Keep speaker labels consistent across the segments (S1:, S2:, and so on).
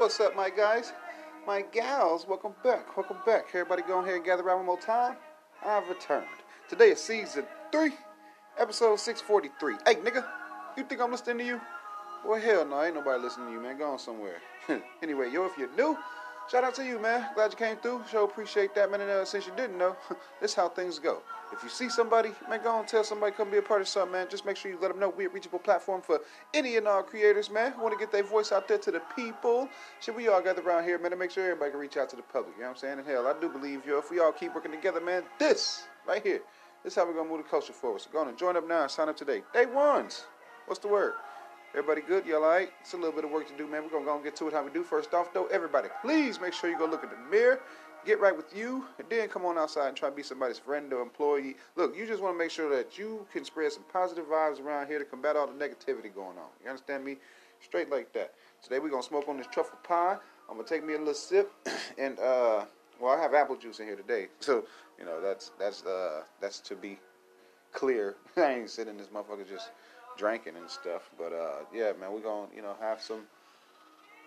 S1: What's up, my guys? My gals, welcome back. Welcome back. Everybody go ahead and gather around one more time. I've returned. Today is season 3, episode 643. Hey, nigga, you think I'm listening to you? Well, hell no, ain't nobody listening to you, man. Go on somewhere. anyway, yo, if you're new, shout out to you, man. Glad you came through. Sure appreciate that, man. And uh, since you didn't know, this is how things go. If you see somebody, man, go and tell somebody come be a part of something, man. Just make sure you let them know we're a reachable platform for any and all creators, man, who want to get their voice out there to the people. Should we all gather around here, man, to make sure everybody can reach out to the public. You know what I'm saying? And hell, I do believe, yo, if we all keep working together, man, this right here, this is how we're gonna move the culture forward. So go on and join up now and sign up today. Day ones. What's the word? Everybody good? Y'all alright? It's a little bit of work to do, man. We're gonna go and get to it how we do. First off, though, everybody, please make sure you go look in the mirror get right with you, and then come on outside and try to be somebody's friend or employee. Look, you just want to make sure that you can spread some positive vibes around here to combat all the negativity going on. You understand me? Straight like that. Today we're gonna smoke on this truffle pie. I'm gonna take me a little sip, and uh, well, I have apple juice in here today, so you know that's that's uh that's to be clear. I ain't sitting this motherfucker just drinking and stuff, but uh, yeah, man, we're gonna you know have some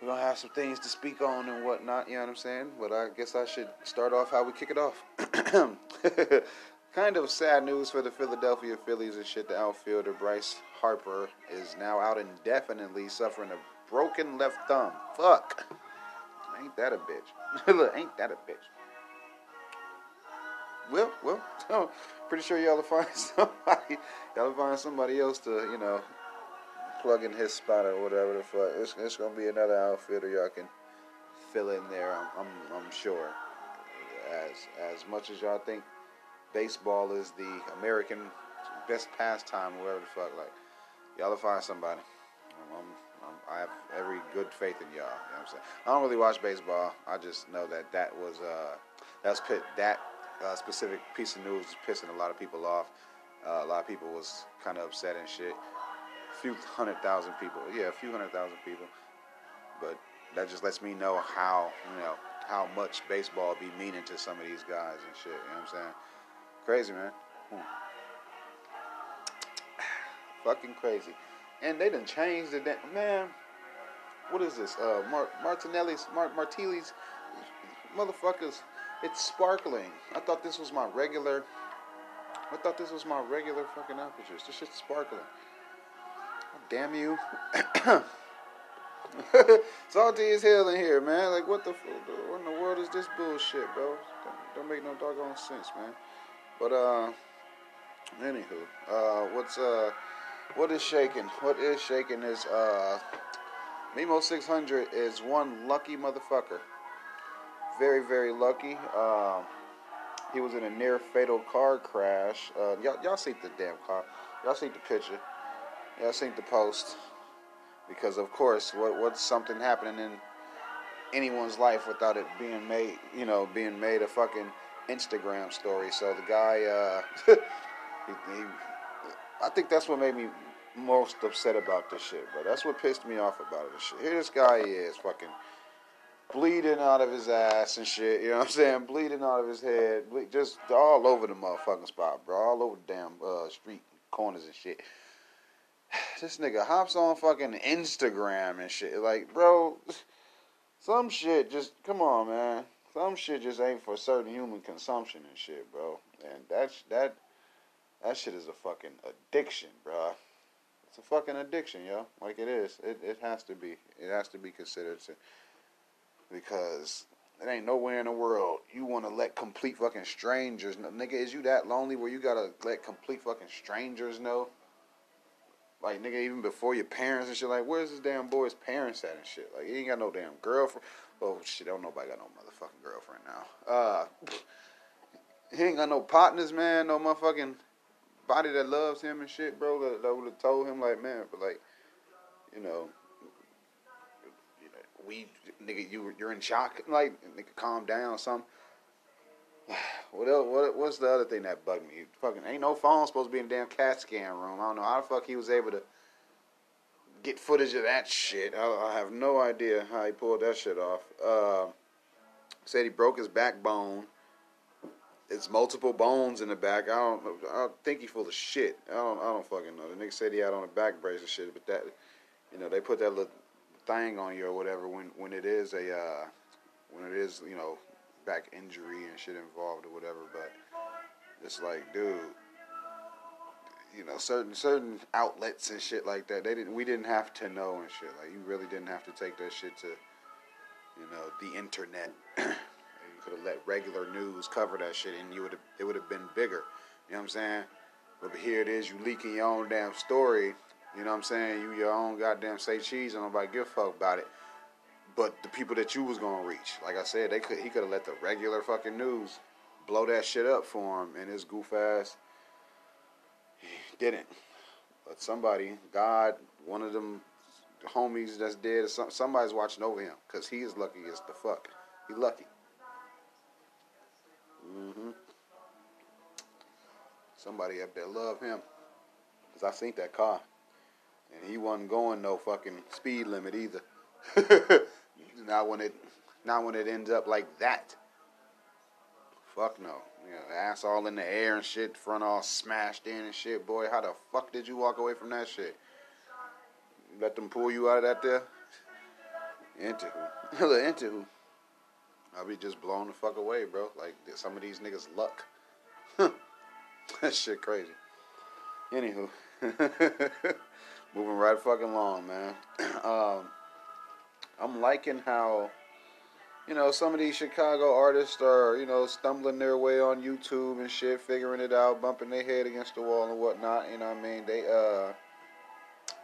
S1: we're gonna have some things to speak on and whatnot. You know what I'm saying? But I guess I should start off how we kick it off. kind of sad news for the Philadelphia Phillies and shit. The outfielder Bryce Harper is now out indefinitely, suffering a broken left thumb. Fuck. Ain't that a bitch? Look, ain't that a bitch? Well, well, oh, pretty sure y'all will find somebody. Y'all will find somebody else to, you know, plug in his spot or whatever the fuck. It's, it's gonna be another outfielder y'all can fill in there. I'm, I'm, I'm sure. As as much as y'all think baseball is the American best pastime, whatever the fuck, like y'all will find somebody. I'm, I'm, i have every good faith in y'all. You know what I'm saying? I don't really watch baseball. I just know that that was uh, that's pit, that uh, specific piece of news was pissing a lot of people off. Uh, a lot of people was kind of upset and shit few hundred thousand people. Yeah, a few hundred thousand people. But that just lets me know how you know how much baseball be meaning to some of these guys and shit. You know what I'm saying? Crazy, man. Hmm. Fucking crazy. And they done changed the man. What is this? Uh, Mar- Martinelli's, Mar- Martilli's, motherfuckers. It's sparkling. I thought this was my regular. I thought this was my regular fucking apertures. This shit's sparkling. Damn you. Salty as hell in here, man. Like, what the fuck? what in the world is this bullshit, bro? Don't, don't make no doggone sense, man. But, uh, anywho, uh, what's, uh, what is shaking? What is shaking is, uh, Memo 600 is one lucky motherfucker. Very, very lucky. Uh, he was in a near fatal car crash. Uh, y'all, y'all see the damn car. Y'all see the picture. Yeah, seen the post because, of course, what what's something happening in anyone's life without it being made, you know, being made a fucking Instagram story. So the guy, uh, he, he, I think that's what made me most upset about this shit, bro. That's what pissed me off about it. Shit. Here this guy is, fucking bleeding out of his ass and shit. You know what I'm saying? Bleeding out of his head, ble- just all over the motherfucking spot, bro. All over the damn uh, street corners and shit this nigga hops on fucking Instagram and shit. Like, bro, some shit just come on, man. Some shit just ain't for certain human consumption and shit, bro. And that's that that shit is a fucking addiction, bro. It's a fucking addiction, yo. Like it is. It it has to be. It has to be considered to, because it ain't nowhere in the world you want to let complete fucking strangers know. Nigga, is you that lonely where you gotta let complete fucking strangers know like nigga, even before your parents and shit, like where's this damn boy's parents at and shit? Like he ain't got no damn girlfriend. Oh shit, don't nobody got no motherfucking girlfriend now. Uh, he ain't got no partners, man. No motherfucking body that loves him and shit, bro. That, that would have told him like, man, but like, you know, we nigga, you you're in shock. Like nigga, calm down, something. What else? What, what's the other thing that bugged me? Fucking ain't no phone supposed to be in the damn CAT scan room. I don't know how the fuck he was able to get footage of that shit. I, I have no idea how he pulled that shit off. Uh, said he broke his backbone. It's multiple bones in the back. I don't. I think he full of shit. I don't. I don't fucking know. The nigga said he had on a back brace and shit, but that, you know, they put that little thing on you or whatever when when it is a uh, when it is you know back injury and shit involved or whatever. But it's like, dude, you know, certain certain outlets and shit like that. They didn't. We didn't have to know and shit. Like you really didn't have to take that shit to, you know, the internet. you could have let regular news cover that shit, and you would have. It would have been bigger. You know what I'm saying? But here it is, you leaking your own damn story. You know what I'm saying? You your own goddamn say cheese, and nobody give a fuck about it. But the people that you was gonna reach, like I said, they could he could have let the regular fucking news blow that shit up for him, and his goof ass he didn't. But somebody, God, one of them homies that's dead, somebody's watching over him, cause he is lucky as the fuck. He lucky. Mm-hmm. Somebody up there love him. Cause I seen that car. And he wasn't going no fucking speed limit either. not when it not when it ends up like that. Fuck no. You know, ass all in the air and shit, front all smashed in and shit. Boy, how the fuck did you walk away from that shit? Let them pull you out of that there? Into who? Into who? I'll be just blown the fuck away, bro. Like some of these niggas luck. that shit crazy. Anywho, moving right fucking along, man. um, I'm liking how, you know, some of these Chicago artists are, you know, stumbling their way on YouTube and shit, figuring it out, bumping their head against the wall and whatnot. You know what I mean? They uh,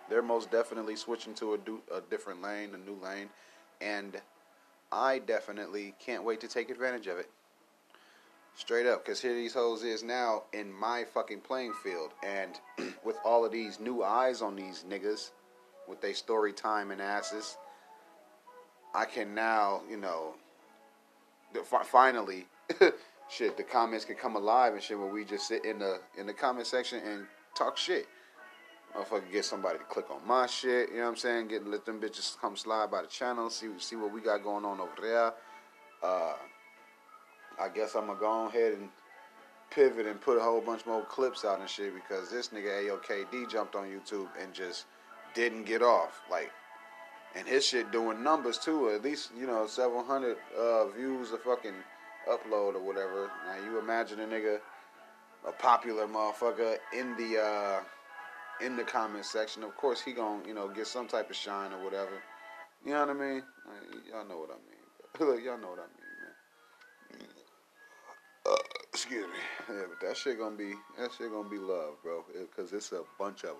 S1: they're most definitely switching to a, do, a different lane, a new lane, and I definitely can't wait to take advantage of it. Straight up, because here these hoes is now in my fucking playing field. And with all of these new eyes on these niggas, with their story time and asses, I can now, you know, finally, shit, the comments can come alive and shit where we just sit in the in the comment section and talk shit. Motherfucker, get somebody to click on my shit. You know what I'm saying? Get let them bitches come slide by the channel, see see what we got going on over there. Uh, I guess I'm gonna go ahead and pivot and put a whole bunch more clips out and shit because this nigga AOKD jumped on YouTube and just didn't get off. Like, and his shit doing numbers too. At least you know several hundred uh, views a fucking upload or whatever. Now you imagine a nigga, a popular motherfucker in the uh, in the comment section. Of course he gonna you know get some type of shine or whatever. You know what I mean? Y'all know what I mean. Look, y'all know what I mean. Man. Excuse me. Yeah, but that shit gonna be that shit gonna be love, bro. Because it's a bunch of them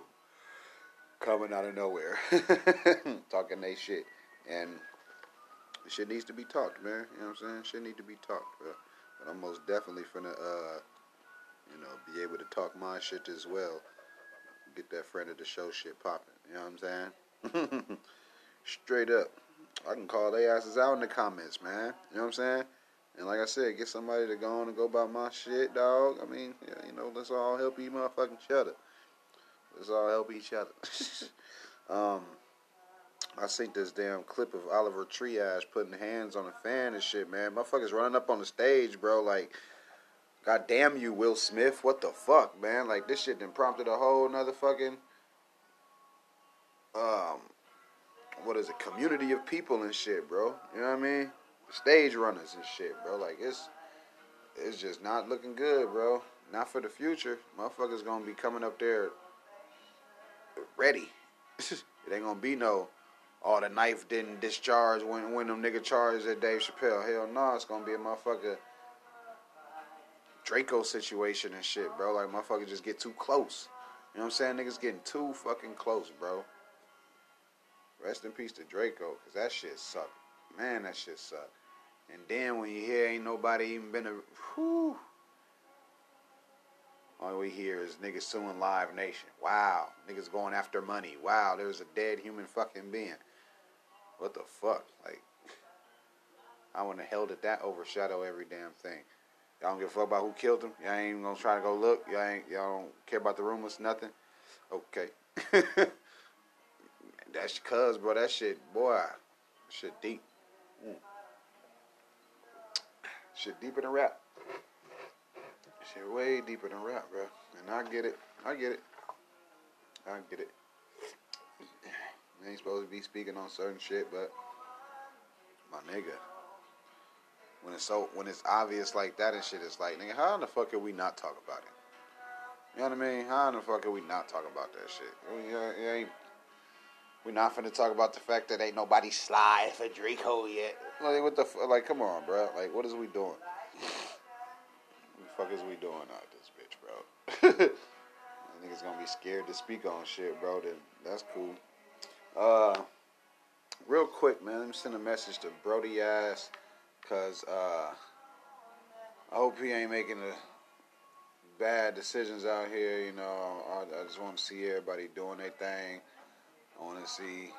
S1: coming out of nowhere, talking they shit, and shit needs to be talked, man. You know what I'm saying? Shit need to be talked, bro. But I'm most definitely finna, uh, you know, be able to talk my shit as well. Get that friend of the show shit popping. You know what I'm saying? Straight up. I can call their asses out in the comments, man. You know what I'm saying? And like I said, get somebody to go on and go about my shit, dog. I mean, yeah, you know, let's all help each motherfucking other. Let's all help each other. um, I seen this damn clip of Oliver Triage putting hands on a fan and shit, man. Motherfuckers running up on the stage, bro. Like, God damn you, Will Smith. What the fuck, man? Like, this shit then prompted a whole nother fucking, um, what is it, community of people and shit, bro. You know what I mean? stage runners and shit, bro. Like it's it's just not looking good, bro. Not for the future. Motherfuckers gonna be coming up there ready. it ain't gonna be no oh the knife didn't discharge when when them nigga charged at Dave Chappelle. Hell no, it's gonna be a motherfucker Drakeo situation and shit, bro. Like motherfucker just get too close. You know what I'm saying? Niggas getting too fucking close, bro. Rest in peace to Drakeo, cause that shit sucked. Man, that shit sucked. And then when you hear ain't nobody even been a whew, all we hear is niggas suing Live Nation. Wow, niggas going after money. Wow, there's a dead human fucking being. What the fuck? Like, I want to hell did that overshadow every damn thing. Y'all don't give a fuck about who killed him. Y'all ain't even gonna try to go look. Y'all ain't. Y'all don't care about the rumors. Nothing. Okay. That's cuz, bro. That shit, boy. Shit deep. Mm. Shit deeper than rap. Shit way deeper than rap, bro. And I get it. I get it. I get it. ain't supposed to be speaking on certain shit, but my nigga, when it's so when it's obvious like that and shit, it's like, nigga, how in the fuck can we not talk about it? You know what I mean? How in the fuck can we not talk about that shit? We, ain't. We not finna talk about the fact that ain't nobody slide for Drakeo yet. Like what the like? Come on, bro. Like what is we doing? The fuck is we doing out this bitch, bro? I think it's gonna be scared to speak on shit, bro. Then that's cool. Uh, real quick, man. Let me send a message to Brody ass, cause uh, I hope he ain't making a bad decisions out here. You know, I, I just want to see everybody doing their thing. I want to see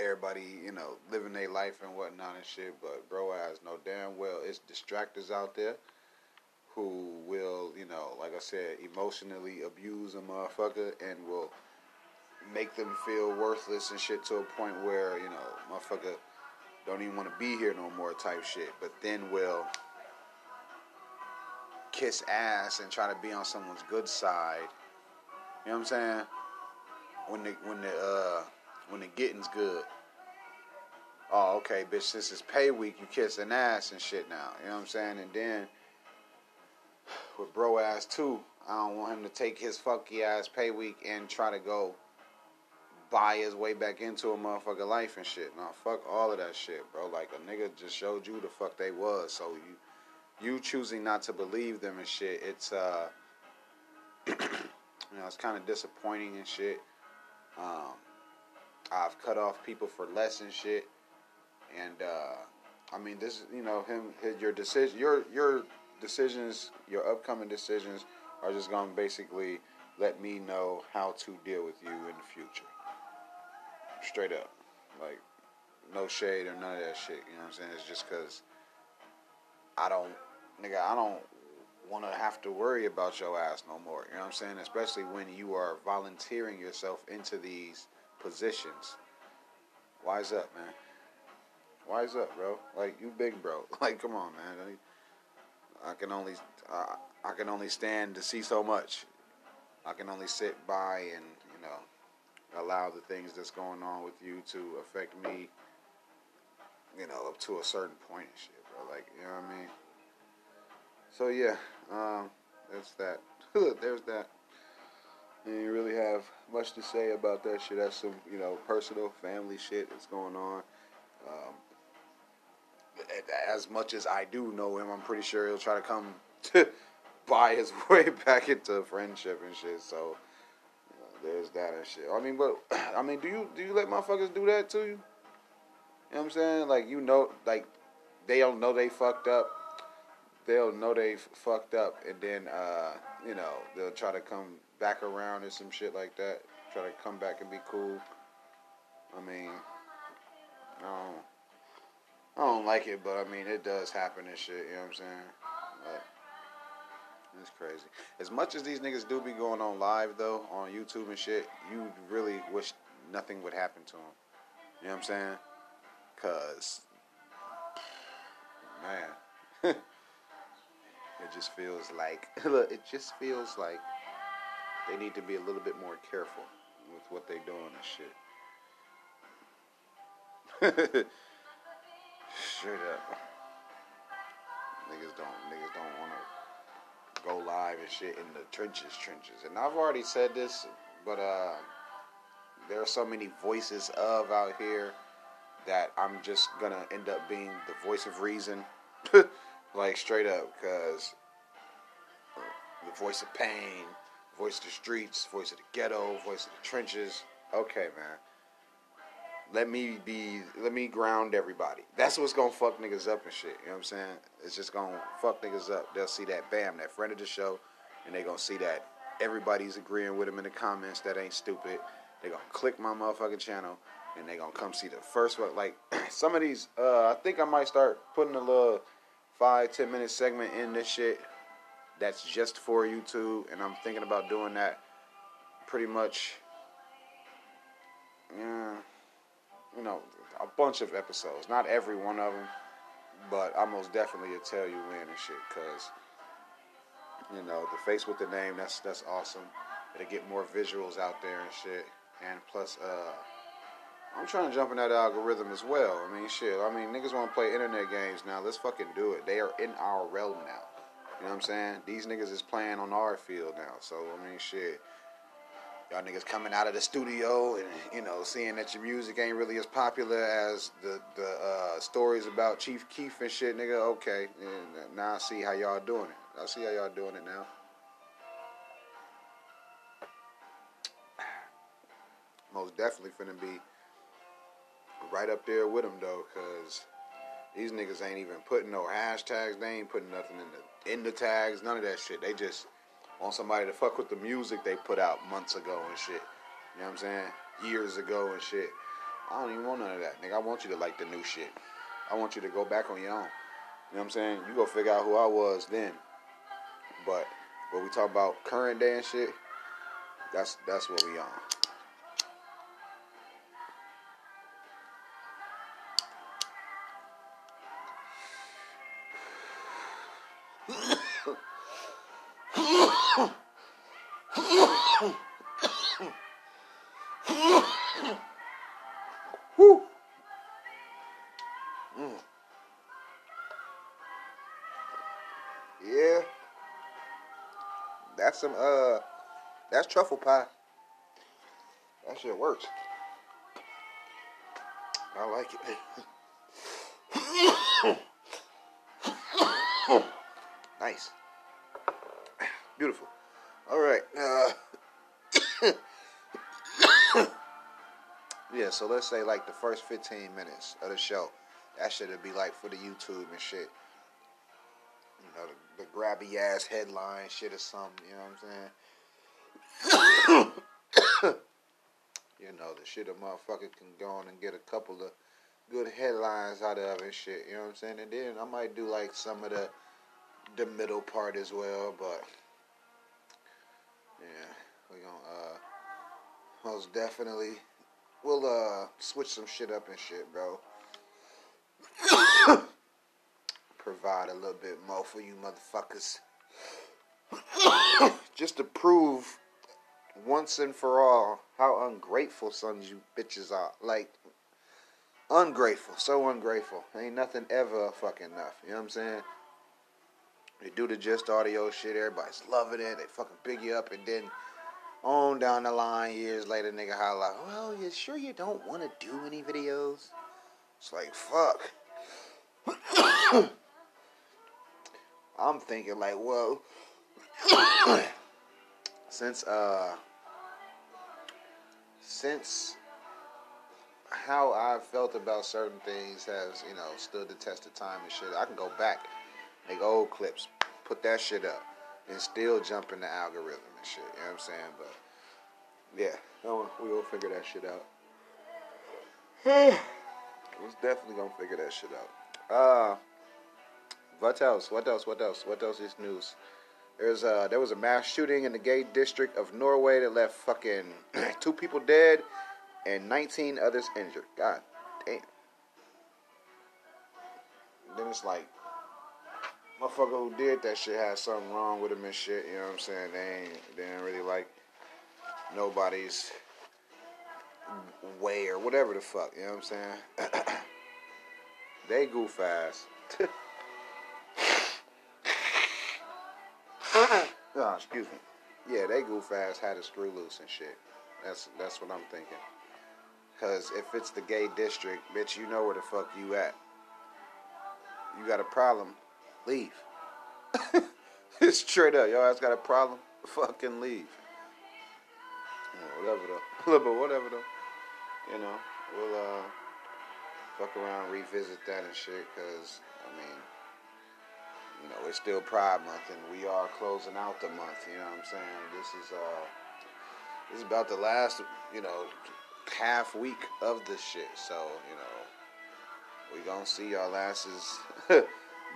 S1: everybody, you know, living their life and whatnot and shit. But bro, has no damn well it's distractors out there who will, you know, like I said, emotionally abuse a motherfucker and will make them feel worthless and shit to a point where, you know, motherfucker don't even want to be here no more type shit. But then will kiss ass and try to be on someone's good side. You know what I'm saying? When the when the uh when the getting's good. Oh, okay, bitch, since it's pay week, you kissing ass and shit now. You know what I'm saying? And then with bro ass too. I don't want him to take his fucky ass pay week and try to go buy his way back into a motherfucker life and shit. Nah, fuck all of that shit, bro. Like a nigga just showed you the fuck they was. So you you choosing not to believe them and shit, it's uh you know, it's kinda disappointing and shit. Um I've cut off people for less and shit. And uh I mean this you know, him his, your decision your your decisions, your upcoming decisions, are just going to basically let me know how to deal with you in the future. Straight up. Like, no shade or none of that shit. You know what I'm saying? It's just because I don't, nigga, I don't want to have to worry about your ass no more. You know what I'm saying? Especially when you are volunteering yourself into these positions. Wise up, man. Wise up, bro. Like, you big bro. Like, come on, man. I can only uh, I can only stand to see so much. I can only sit by and you know allow the things that's going on with you to affect me. You know, up to a certain point and shit, bro. Like you know what I mean. So yeah, um, that's that. There's that. And you really have much to say about that shit. That's some you know personal family shit that's going on. Um, as much as I do know him, I'm pretty sure he'll try to come buy his way back into friendship and shit. So there's that and shit. I mean, but I mean, do you do you let motherfuckers do that to you? You know what I'm saying? Like you know, like they don't know they fucked up. They'll know they fucked up, and then uh, you know they'll try to come back around or some shit like that. Try to come back and be cool. I mean, I don't. I don't like it, but I mean, it does happen and shit. You know what I'm saying? But it's crazy. As much as these niggas do be going on live though on YouTube and shit, you really wish nothing would happen to them. You know what I'm saying? Cause man, it just feels like it just feels like they need to be a little bit more careful with what they doing and shit. Straight up. Niggas don't niggas don't wanna go live and shit in the trenches, trenches. And I've already said this, but uh there are so many voices of out here that I'm just gonna end up being the voice of reason. like straight up, cause the voice of pain, voice of the streets, voice of the ghetto, voice of the trenches. Okay, man. Let me be, let me ground everybody. That's what's gonna fuck niggas up and shit. You know what I'm saying? It's just gonna fuck niggas up. They'll see that bam, that friend of the show, and they gonna see that everybody's agreeing with him in the comments. That ain't stupid. They gonna click my motherfucking channel, and they gonna come see the first one. Like some of these, uh, I think I might start putting a little five, ten minute segment in this shit. That's just for YouTube, and I'm thinking about doing that pretty much. Yeah you know, a bunch of episodes. Not every one of them, but I most definitely will tell you when and shit. Cause you know, the face with the name, that's that's awesome. It'll get more visuals out there and shit. And plus, uh, I'm trying to jump in that algorithm as well. I mean, shit. I mean, niggas want to play internet games now. Let's fucking do it. They are in our realm now. You know what I'm saying? These niggas is playing on our field now. So I mean, shit. Y'all niggas coming out of the studio and you know seeing that your music ain't really as popular as the the uh, stories about Chief Keef and shit, nigga. Okay, and now I see how y'all doing it. I see how y'all doing it now. Most definitely finna be right up there with them though, cause these niggas ain't even putting no hashtags. They ain't putting nothing in the in the tags. None of that shit. They just want somebody to fuck with the music they put out months ago and shit. You know what I'm saying? Years ago and shit. I don't even want none of that, nigga. I want you to like the new shit. I want you to go back on your own. You know what I'm saying? You go figure out who I was then. But when we talk about current day and shit, that's that's what we on. Some uh that's truffle pie. That shit works. I like it. nice. Beautiful. All right. Uh, yeah, so let's say like the first 15 minutes of the show. That should be like for the YouTube and shit. You know, the, the grabby ass headline shit or something, you know what I'm saying? you know, the shit a motherfucker can go on and get a couple of good headlines out of and shit, you know what I'm saying? And then I might do like some of the the middle part as well, but yeah, we gonna uh most definitely we'll uh switch some shit up and shit, bro. Provide a little bit more for you motherfuckers. Just to prove once and for all how ungrateful sons you bitches are. Like ungrateful, so ungrateful. Ain't nothing ever fucking enough. You know what I'm saying? They do the just audio shit. Everybody's loving it. They fucking pick you up, and then on down the line, years later, nigga holla, like, "Well, you sure you don't want to do any videos?" It's like fuck. I'm thinking like, well, since uh, since how I felt about certain things has, you know, stood the test of time and shit. I can go back, make old clips, put that shit up, and still jump in the algorithm and shit. You know what I'm saying? But yeah, we will figure that shit out. We're definitely gonna figure that shit out. Uh, what else? What else? What else? What else is news? There's uh, there was a mass shooting in the gay district of Norway that left fucking two people dead and 19 others injured. God damn. Then it's like, motherfucker who did that shit had something wrong with him and shit. You know what I'm saying? They ain't, they ain't really like nobody's way or whatever the fuck. You know what I'm saying? they goof ass. oh, excuse me. Yeah, they goof ass had a screw loose and shit. That's that's what I'm thinking. Cause if it's the gay district, bitch, you know where the fuck you at. You got a problem, leave. it's straight up. Yo, ass got a problem, fucking leave. Whatever though. but whatever though. You know, we'll uh fuck around, revisit that and shit. Cause you know, it's still Pride Month, and we are closing out the month. You know what I'm saying? This is uh, this is about the last, you know, half week of the shit. So you know, we gonna see y'all asses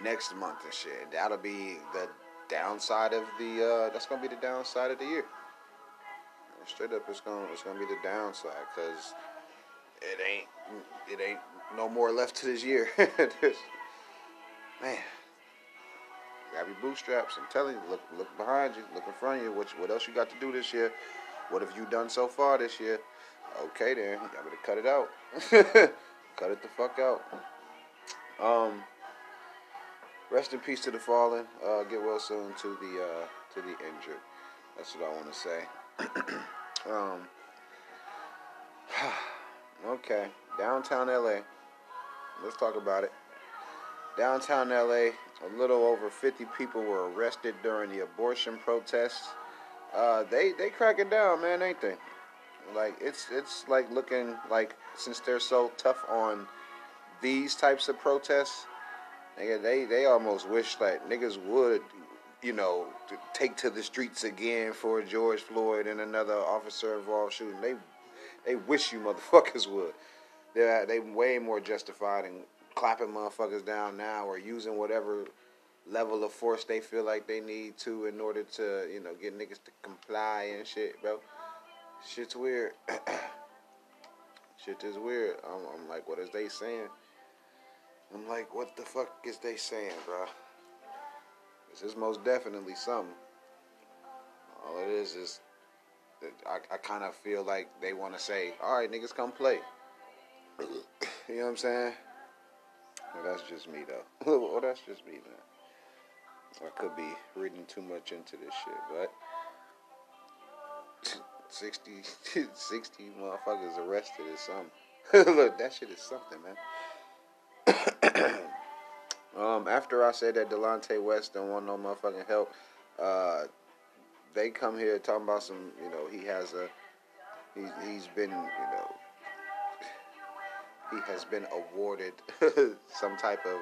S1: next month and shit. That'll be the downside of the. Uh, that's gonna be the downside of the year. Straight up, it's gonna it's gonna be the downside because it ain't it ain't no more left to this year. man, grab your bootstraps. I'm telling you, look look behind you, look in front of you. What what else you got to do this year? What have you done so far this year? Okay then, y'all better cut it out. cut it the fuck out. Um, rest in peace to the fallen. Uh, get well soon to the uh, to the injured. That's what I want to say. um, okay, downtown LA. Let's talk about it. Downtown LA, a little over 50 people were arrested during the abortion protests. Uh, they they cracking down, man, ain't they? Like it's it's like looking like since they're so tough on these types of protests, nigga, they they almost wish like niggas would, you know, take to the streets again for George Floyd and another officer involved shooting. They they wish you motherfuckers would. They they way more justified in clapping motherfuckers down now or using whatever level of force they feel like they need to in order to you know get niggas to comply and shit, bro. Shit's weird. Shit is weird. I'm, I'm like, what is they saying? I'm like, what the fuck is they saying, bro? This is most definitely something. All it is is, I, I kind of feel like they want to say, all right, niggas, come play. you know what I'm saying? Well, that's just me, though. well, that's just me, man. I could be reading too much into this shit, but 60, 60 motherfuckers arrested is something. Look, that shit is something, man. um, after I said that Delonte West don't want no motherfucking help, uh, they come here talking about some, you know, he has a, he's, he's been, you know, he has been awarded some type of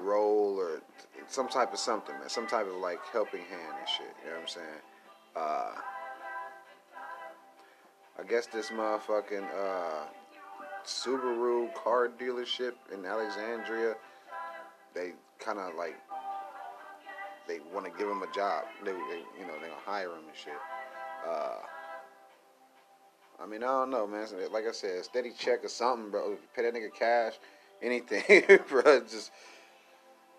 S1: role or some type of something, man, some type of like helping hand and shit. You know what I'm saying? Uh, I guess this motherfucking uh, Subaru car dealership in Alexandria, they kind of like they want to give him a job. They, they you know, they gonna hire him and shit. Uh, I mean, I don't know, man. Like I said, steady check or something, bro. Pay that nigga cash, anything, bro. Just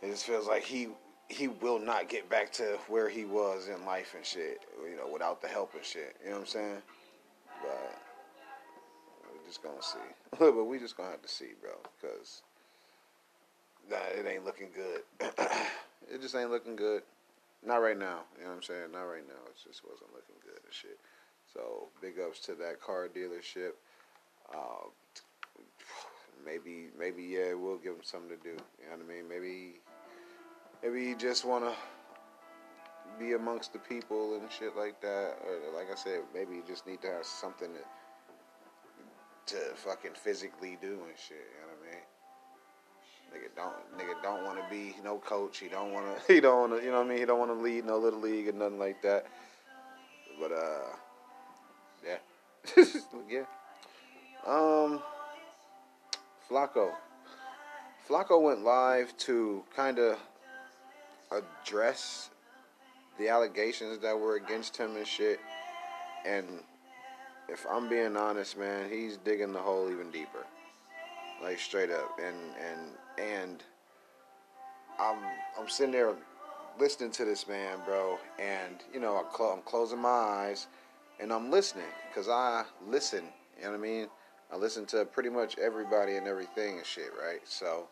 S1: it just feels like he he will not get back to where he was in life and shit. You know, without the help and shit. You know what I'm saying? But we're just gonna see. but we just gonna have to see, bro, because nah, it ain't looking good. it just ain't looking good. Not right now. You know what I'm saying? Not right now. It just wasn't looking good and shit. So big ups to that car dealership. Uh, maybe, maybe yeah, we'll give him something to do. You know what I mean? Maybe, maybe he just wanna be amongst the people and shit like that. Or like I said, maybe you just need to have something to to fucking physically do and shit. You know what I mean? Nigga don't nigga don't want to be no coach. He don't want to. He don't want to. You know what I mean? He don't want to lead no little league or nothing like that. But uh, yeah. Um, Flakko. Flakko went live to kind of address the allegations that were against him and shit. And if I'm being honest, man, he's digging the hole even deeper. Like straight up. And and and I'm I'm sitting there listening to this man, bro, and you know, I cl- I'm closing my eyes and I'm listening cuz I listen, you know what I mean? I listen to pretty much everybody and everything and shit, right? So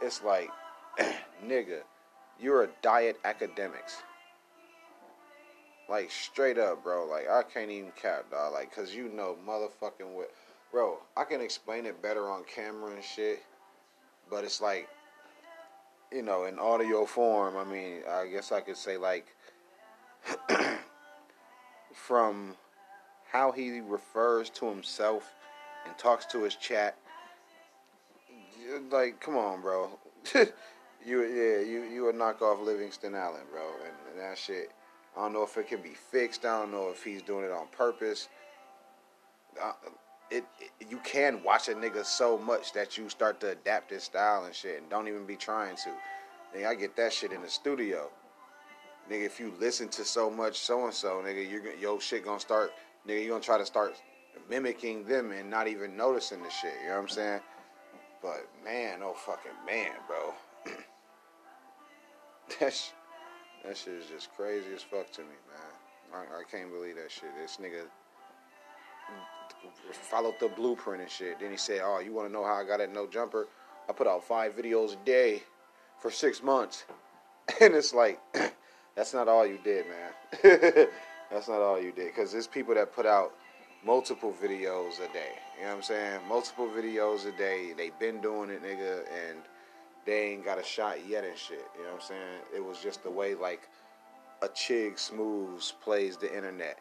S1: it's like nigga, you're a diet Akademiks. Like straight up, bro. Like I can't even cap, dog. Like, cause you know, motherfucking with, bro. I can explain it better on camera and shit, but it's like, you know, in audio form. I mean, I guess I could say like, from how he refers to himself and talks to his chat. Like, come on, bro. you yeah, you you a knockoff Livingston Allen, bro, and, and that shit I don't know if it can be fixed. I don't know if he's doing it on purpose. Uh, it, it, you can watch a nigga so much that you start to adapt his style and shit, and don't even be trying to. I get that shit in the studio. Nigga, if you listen to so much so and so, nigga, you're your shit gonna start. Nigga, you gonna try to start mimicking them and not even noticing the shit. You know what I'm saying? But man, oh fucking man, bro. That's that shit is just crazy as fuck to me, man. I, I can't believe that shit. This nigga followed the blueprint and shit. Then he said, "Oh, you want to know how I got that no jumper? I put out five videos a day for six months." And it's like, that's not all you did, man. that's not all you did, because there's people that put out multiple videos a day. You know what I'm saying? Multiple videos a day. They been doing it, nigga, and they ain't got a shot yet and shit. You know what I'm saying? It was just the way like a Chig Smooths plays the internet.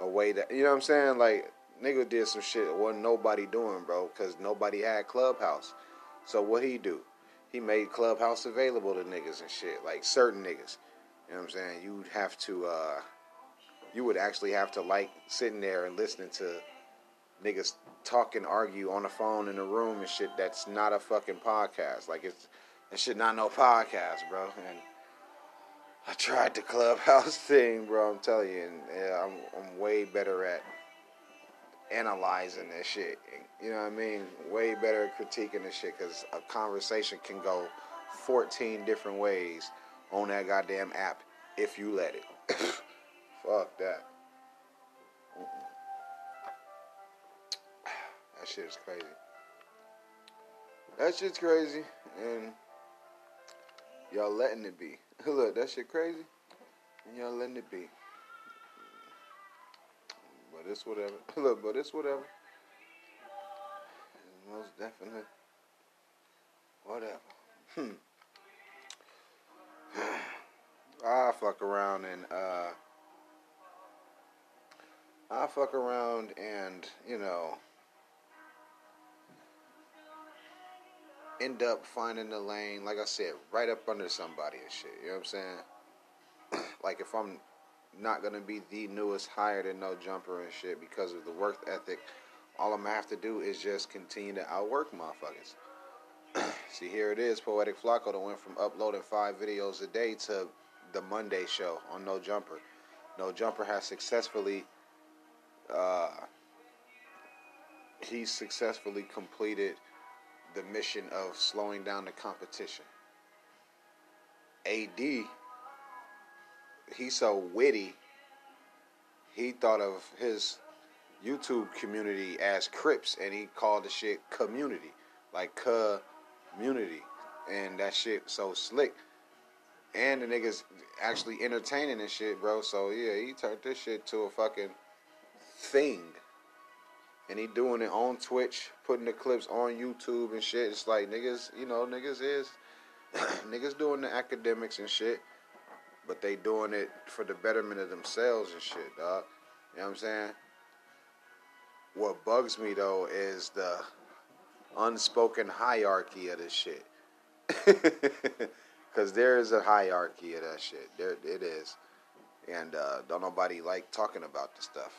S1: A way that you know what I'm saying? Like nigga did some shit that wasn't nobody doing, bro, because nobody had Clubhouse. So what he do? He made Clubhouse available to niggas and shit, like certain niggas. You know what I'm saying? You'd have to, uh, you would actually have to like sitting there and listening to niggas talk and argue on the phone in the room and shit. That's not a fucking podcast. Like it's, that shit not no podcast, bro. And I tried the Clubhouse thing, bro. I'm telling you, and yeah, I'm, I'm way better at analyzing this shit. You know what I mean? Way better at critiquing this shit because a conversation can go 14 different ways on that goddamn app if you let it. Fuck that. That shit is crazy. That shit's crazy, and y'all letting it be. Look, that shit crazy, and y'all letting it be. But it's whatever. Look, but it's whatever. Most definitely whatever. Hmm. I fuck around and uh I fuck around and, you know, end up finding the lane, like I said, right up under somebody and shit. You know what I'm saying? like if I'm not gonna be the newest hire to no jumper and shit because of the work ethic, all I'm gonna have to do is just continue to outwork motherfuckers. See, here it is, Poetik Flakko that went from uploading five videos a day to the Monday show on No Jumper. No Jumper has successfully, uh, he successfully completed the mission of slowing down the competition. AD, he's so witty, he thought of his YouTube community as Crips and he called the shit community. Like community. And that shit so slick. And the niggas actually entertaining and shit, bro. So yeah, he turned this shit to a fucking thing and he doing it on Twitch, putting the clips on YouTube and shit. It's like niggas, you know, niggas is niggas doing the academics and shit, but they doing it for the betterment of themselves and shit, dog. You know what I'm saying? What bugs me though is the unspoken hierarchy of this shit. Cause there is a hierarchy of that shit. There it is. And uh, don't nobody like talking about the stuff.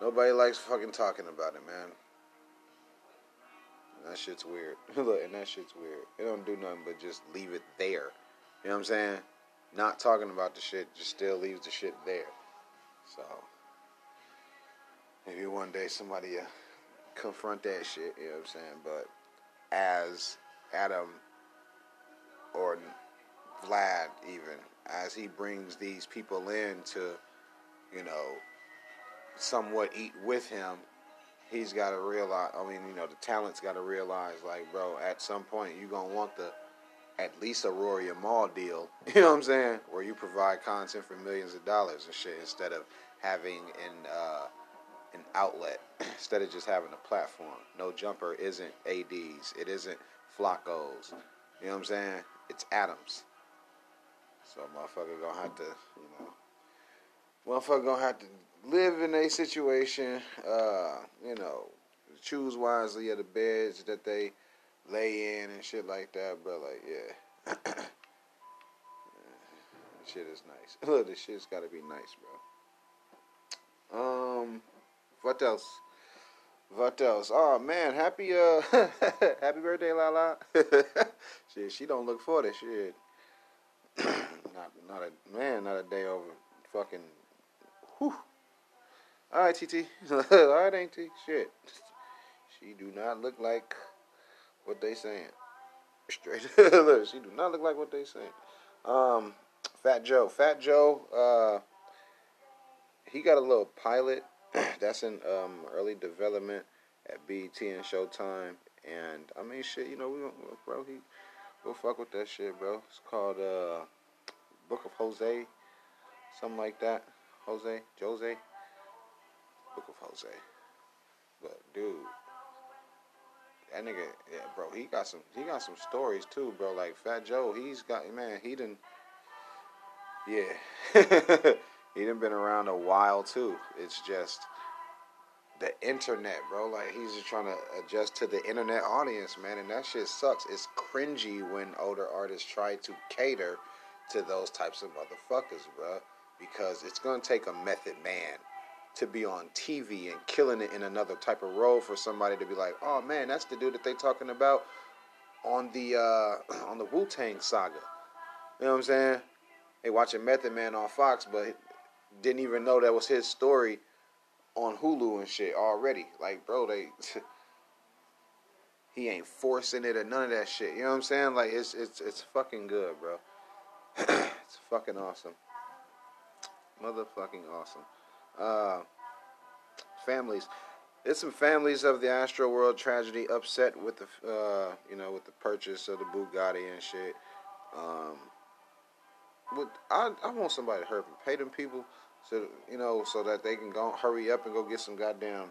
S1: Nobody likes fucking talking about it, man. That shit's weird. Look, and that shit's weird. It don't do nothing but just leave it there. You know what I'm saying? Not talking about the shit just still leaves the shit there. So maybe one day somebody uh, confront that shit. You know what I'm saying? But as Adam or Vlad, even as he brings these people in to, you know, somewhat eat with him, he's got to realize. I mean, you know, the talent's got to realize, like, bro, at some point you're gonna want the at least a Rory Mal deal. You know what I'm saying? Where you provide content for millions of dollars and shit instead of having an uh, an outlet instead of just having a platform. No jumper isn't ads. It isn't Flakko's. You know what I'm saying? It's Adams. So motherfucker gonna have to, you know, motherfucker gonna have to live in a situation, uh, you know, choose wisely of the beds that they lay in and shit like that, but Like, yeah. shit is nice. Look, this shit's gotta be nice, bro. Um, what else? What else? Oh man, happy uh, happy birthday, Lala. La. shit, she don't look for this shit. not, not a man, not a day over. Fucking, whew. All right, TT. All right, ain't T. Shit. She do not look like what they saying. Straight. look, she do not look like what they saying. Um, Fat Joe. Fat Joe. Uh, he got a little pilot that's in um, early development at BET and Showtime. And I mean, shit, you know, we bro, he we'll fuck with that shit, bro. It's called uh, Book of Jose, something like that. Jose, Jose, Book of Jose. But dude, that nigga, yeah, bro, he got some, he got some stories too, bro. Like Fat Joe, he's got, man, he didn't, yeah, he done been around a while too. It's just the internet, bro. Like he's just trying to adjust to the internet audience, man, and that shit sucks. It's cringy when older artists try to cater to those types of motherfuckers, bro, because it's gonna take a method man to be on TV and killing it in another type of role for somebody to be like, oh man, that's the dude that they talking about on the uh, on the Wu Tang saga. You know what I'm saying? They watching Method Man on Fox, but didn't even know that was his story on Hulu and shit already. Like, bro, they he ain't forcing it or none of that shit. You know what I'm saying? Like, it's it's it's fucking good, bro. it's fucking awesome. Motherfucking awesome. Uh, families. There's some families of the Astroworld tragedy upset with the, uh, you know, with the purchase of the Bugatti and shit. Um, with, I, I want somebody to hurry and pay them people so you know, so that they can go hurry up and go get some goddamn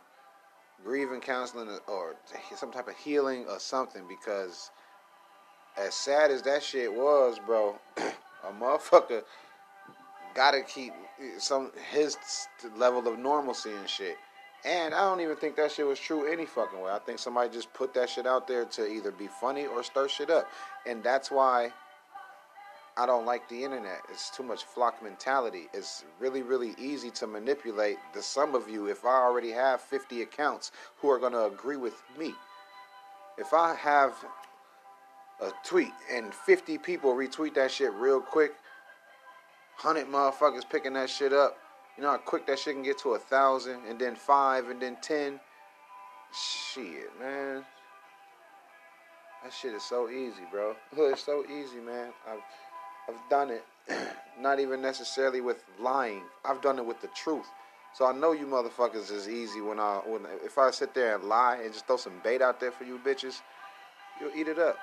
S1: grieving counseling or some type of healing or something. Because as sad as that shit was, bro, a motherfucker gotta keep some his level of normalcy and shit. And I don't even think that shit was true any fucking way. I think somebody just put that shit out there to either be funny or stir shit up. And that's why I don't like the internet. It's too much flock mentality. It's really, really easy to manipulate the sum of you if I already have 50 accounts who are going to agree with me. If I have a tweet and 50 people retweet that shit real quick, 100 motherfuckers picking that shit up, you know how quick that shit can get to a thousand and then five and then ten? Shit, man. That shit is so easy, bro. It's so easy, man. I've I've done it, not even necessarily with lying. I've done it with the truth. So I know you motherfuckers is easy when I when if I sit there and lie and just throw some bait out there for you bitches, you'll eat it up.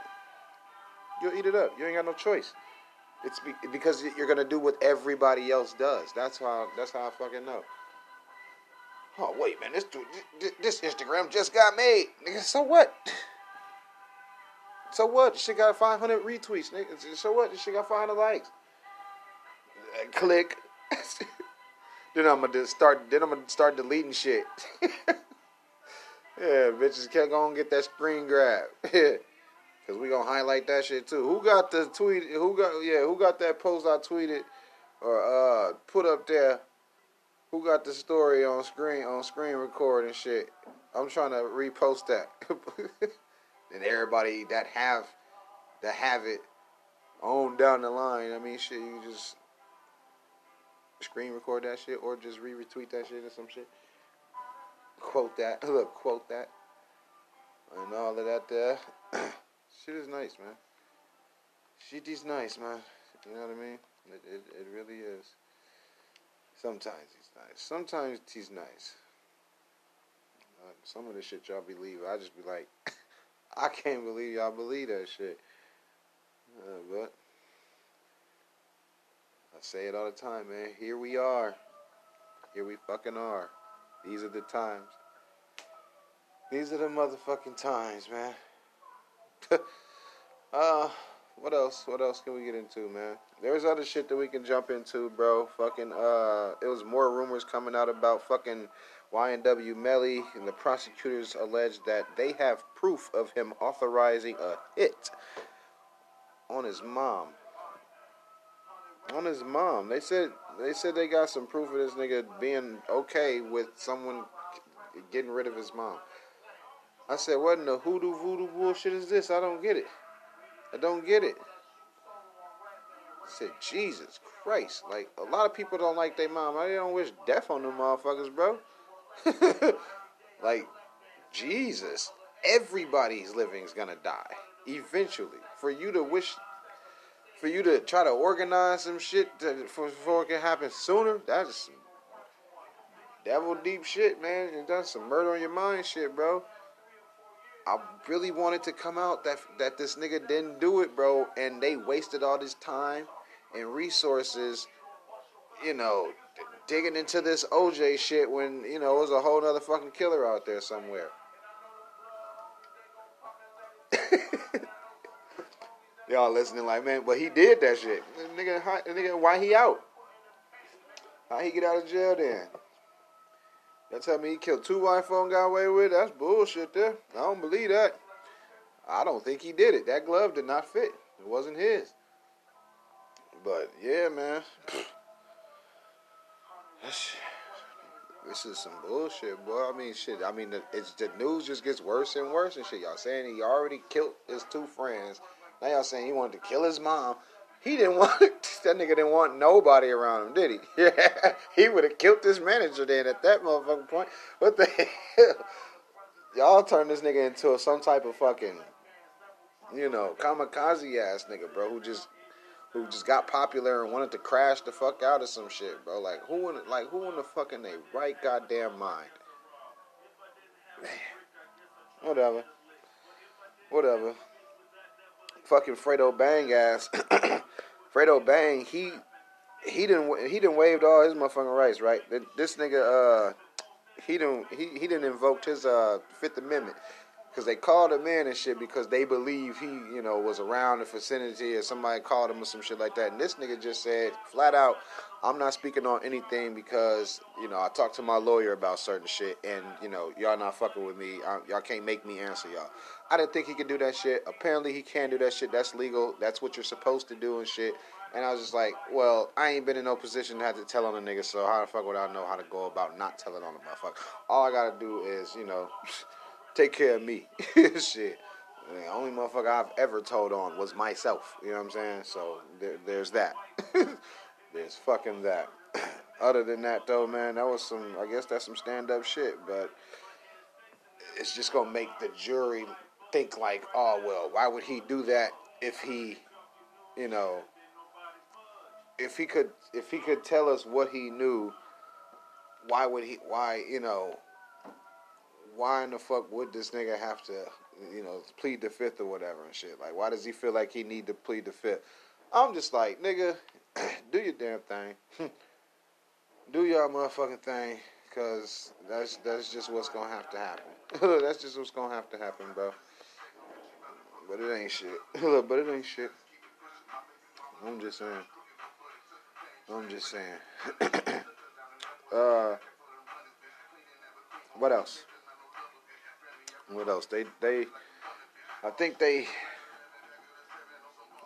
S1: You'll eat it up. You ain't got no choice. It's be, because you're gonna do what everybody else does. That's how. That's how I fucking know. Oh wait, man, this dude, this Instagram just got made. Nigga, so what? So what? She got 500 retweets, nigga. So what? She got 500 likes. Click. then I'm gonna start. Then I'm gonna start deleting shit. yeah, bitches can't go and get that screen grab. Cause we gonna highlight that shit too. Who got the tweet? Who got yeah? Who got that post I tweeted or uh put up there? Who got the story on screen on screen record and shit? I'm trying to repost that. And everybody that have that have it on down the line. I mean, shit, you just screen record that shit or just re-retweet that shit or some shit. Quote that. Look, quote that. And all of that there. shit is nice, man. Shit is nice, man. You know what I mean? It, it, it really is. Sometimes he's nice. Sometimes he's nice. Some of the shit y'all believe, I just be like, I can't believe y'all believe that shit. Uh, but I say it all the time, man. Here we are. Here we fucking are. These are the times. These are the motherfucking times, man. uh, what else? What else can we get into, man? There's other shit that we can jump into, bro. Fucking, uh, it was more rumors coming out about fucking YNW Melly, and the prosecutors allege that they have proof of him authorizing a hit on his mom. On his mom. They said they said they got some proof of this nigga being okay with someone getting rid of his mom. I said, what in the hoodoo voodoo bullshit is this? I don't get it. I don't get it. I said, Jesus Christ. Like, a lot of people don't like their mom. I don't wish death on them motherfuckers, bro. like, Jesus, everybody's living is gonna die eventually. For you to wish, for you to try to organize some shit to, for, before it can happen sooner, that's some devil deep shit, man. You done some murder on your mind shit, bro. I really wanted to come out that that this nigga didn't do it, bro, and they wasted all this time and resources, you know, digging into this OJ shit when you know it was a whole other fucking killer out there somewhere. Y'all listening like, man, but he did that shit. Nigga, nigga, why he out? How he get out of jail then? Y'all tell me he killed two white folk got away with it? That's bullshit there. I don't believe that. I don't think he did it. That glove did not fit. It wasn't his. But yeah, man. this is some bullshit, boy. I mean, shit. I mean, it's the news just gets worse and worse and shit. Y'all saying he already killed his two friends. Now y'all saying he wanted to kill his mom. He didn't want that nigga didn't want nobody around him, did he? Yeah, he would have killed this manager then at that motherfucking point. What the hell? Y'all turned this nigga into some type of fucking, you know, kamikaze ass nigga, bro, who just who just got popular and wanted to crash the fuck out of some shit, bro. Like who in like who in the fucking they right goddamn mind? Man. Whatever. Whatever fucking Fredo Bang ass. Fredo Bang, he he didn't he didn't waived all his motherfucking rights, right? This nigga, uh, he didn't he he didn't invoke his uh Fifth Amendment because they called him in and shit because they believe he you know was around the vicinity or somebody called him or some shit like that. And this nigga just said flat out, I'm not speaking on anything because you know I talked to my lawyer about certain shit and you know y'all not fucking with me. I, y'all can't make me answer y'all. I didn't think he could do that shit. Apparently, he can do that shit. That's legal. That's what you're supposed to do and shit. And I was just like, well, I ain't been in no position to have to tell on a nigga, so how the fuck would I know how to go about not telling on a motherfucker? All I gotta do is, you know, take care of me. shit. The only motherfucker I've ever told on was myself. You know what I'm saying? So there, there's that. there's fucking that. Other than that, though, man, that was some. I guess that's some stand up shit, but it's just gonna make the jury think like, oh well, why would he do that if he, you know, if he could if he could tell us what he knew, why would he why, you know, why in the fuck would this nigga have to, you know, plead the fifth or whatever and shit? Like why does he feel like he need to plead the fifth? I'm just like, nigga, do your damn thing. do your motherfucking thing, cause that's that's just what's gonna have to happen. that's just what's gonna have to happen, bro but it ain't shit. Look, but it ain't shit. I'm just saying. I'm just saying. uh, what else? What else? They they, I think they.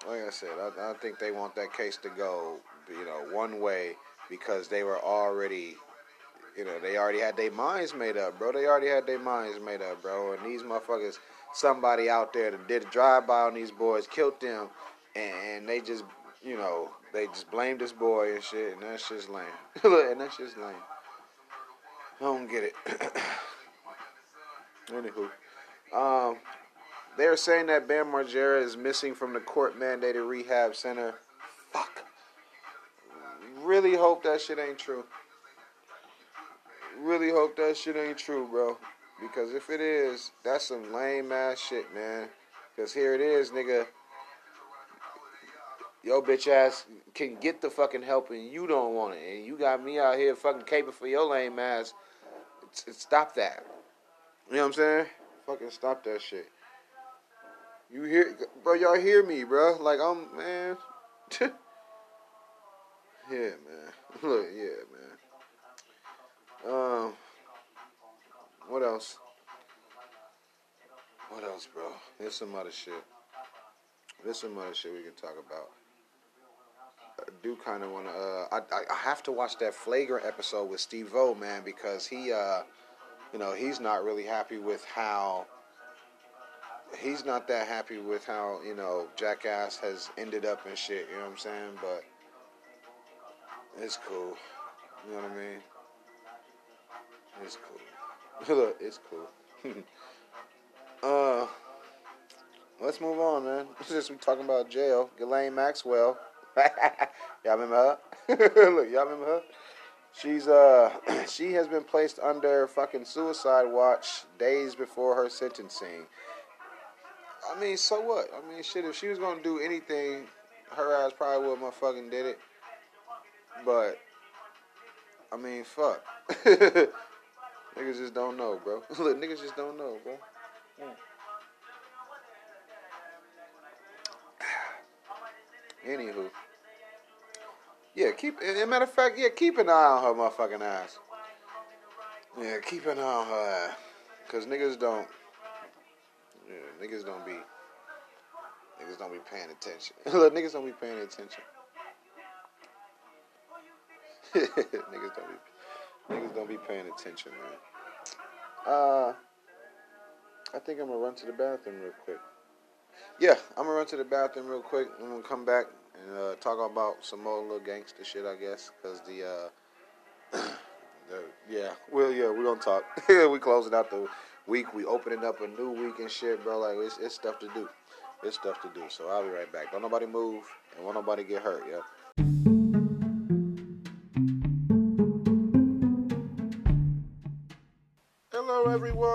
S1: Like I said, I, I think they want that case to go, you know, one way because they were already you know, they already had their minds made up, bro. They already had their minds made up, bro. And these motherfuckers somebody out there that did a drive by on these boys, killed them, and they just, you know, they just blamed this boy and shit, and that's just lame. and that's just lame. I don't get it. Anywho, um, they're saying that Bam Margera is missing from the court mandated rehab center. Fuck. Really hope that shit ain't true. Really hope that shit ain't true, bro. Because if it is, that's some lame ass shit, man. Because here it is, nigga. Yo, bitch ass can get the fucking help and you don't want it. And you got me out here fucking caping for your lame ass. Stop that. You know what I'm saying? Fucking stop that shit. You hear, bro? Y'all hear me, bro? Like I'm, man. yeah, man. Look, yeah, man. Um. What else? What else, bro? There's some other shit. There's some other shit we can talk about. I do kind of want to. Uh, I, I have to watch that flagrant episode with Steve O, man, because he, uh, you know, he's not really happy with how. He's not that happy with how you know Jackass has ended up and shit. You know what I'm saying? But it's cool. You know what I mean? It's cool. Look, it's cool. uh, let's move on, man. Since we talking about jail, Ghislaine Maxwell. y'all remember her? Look, y'all remember her? She's uh she has been placed under fucking suicide watch days before her sentencing. I mean, so what? I mean, shit. If she was gonna do anything, her ass probably would motherfucking did it. But I mean, fuck. niggas just don't know, bro. Look, niggas just don't know, bro. Mm. Anywho. Yeah, keep. As a matter of fact, yeah, keep an eye on her motherfucking ass. Yeah, keep an eye on her cause niggas don't. Yeah, niggas don't be. Niggas don't be paying attention. Look, niggas don't be paying attention. niggas don't be. Niggas don't be paying attention, man. Uh, I think I'm gonna run to the bathroom real quick. Yeah, I'm gonna run to the bathroom real quick. And I'm gonna come back and uh, talk about some more little gangster shit, I guess, because the, uh, the, yeah, well, yeah, we're gonna talk. we closing out the week. We opening up a new week and shit, bro. Like it's, it's stuff to do. It's stuff to do. So I'll be right back. Don't nobody move and won't nobody get hurt, yeah.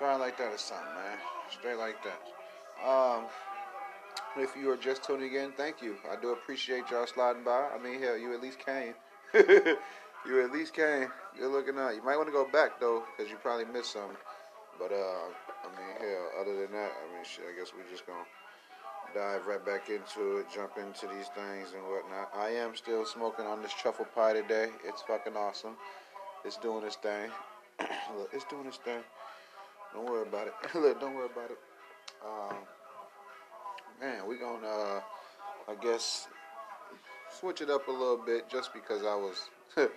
S1: Try like that or something, man. Straight like that. Um, if you are just tuning in, thank you. I do appreciate y'all sliding by. I mean, hell, you at least came. you at least came. You're looking out. You might want to go back though, because you probably missed something. But uh, I mean, hell, other than that, I mean, shit. I guess we're just gonna dive right back into it, jump into these things and whatnot. I am still smoking on this truffle pie today. It's fucking awesome. It's doing its thing. Look, it's doing its thing. Don't worry about it. Look, don't worry about it. Um, man, we gonna, uh, I guess, switch it up a little bit just because I was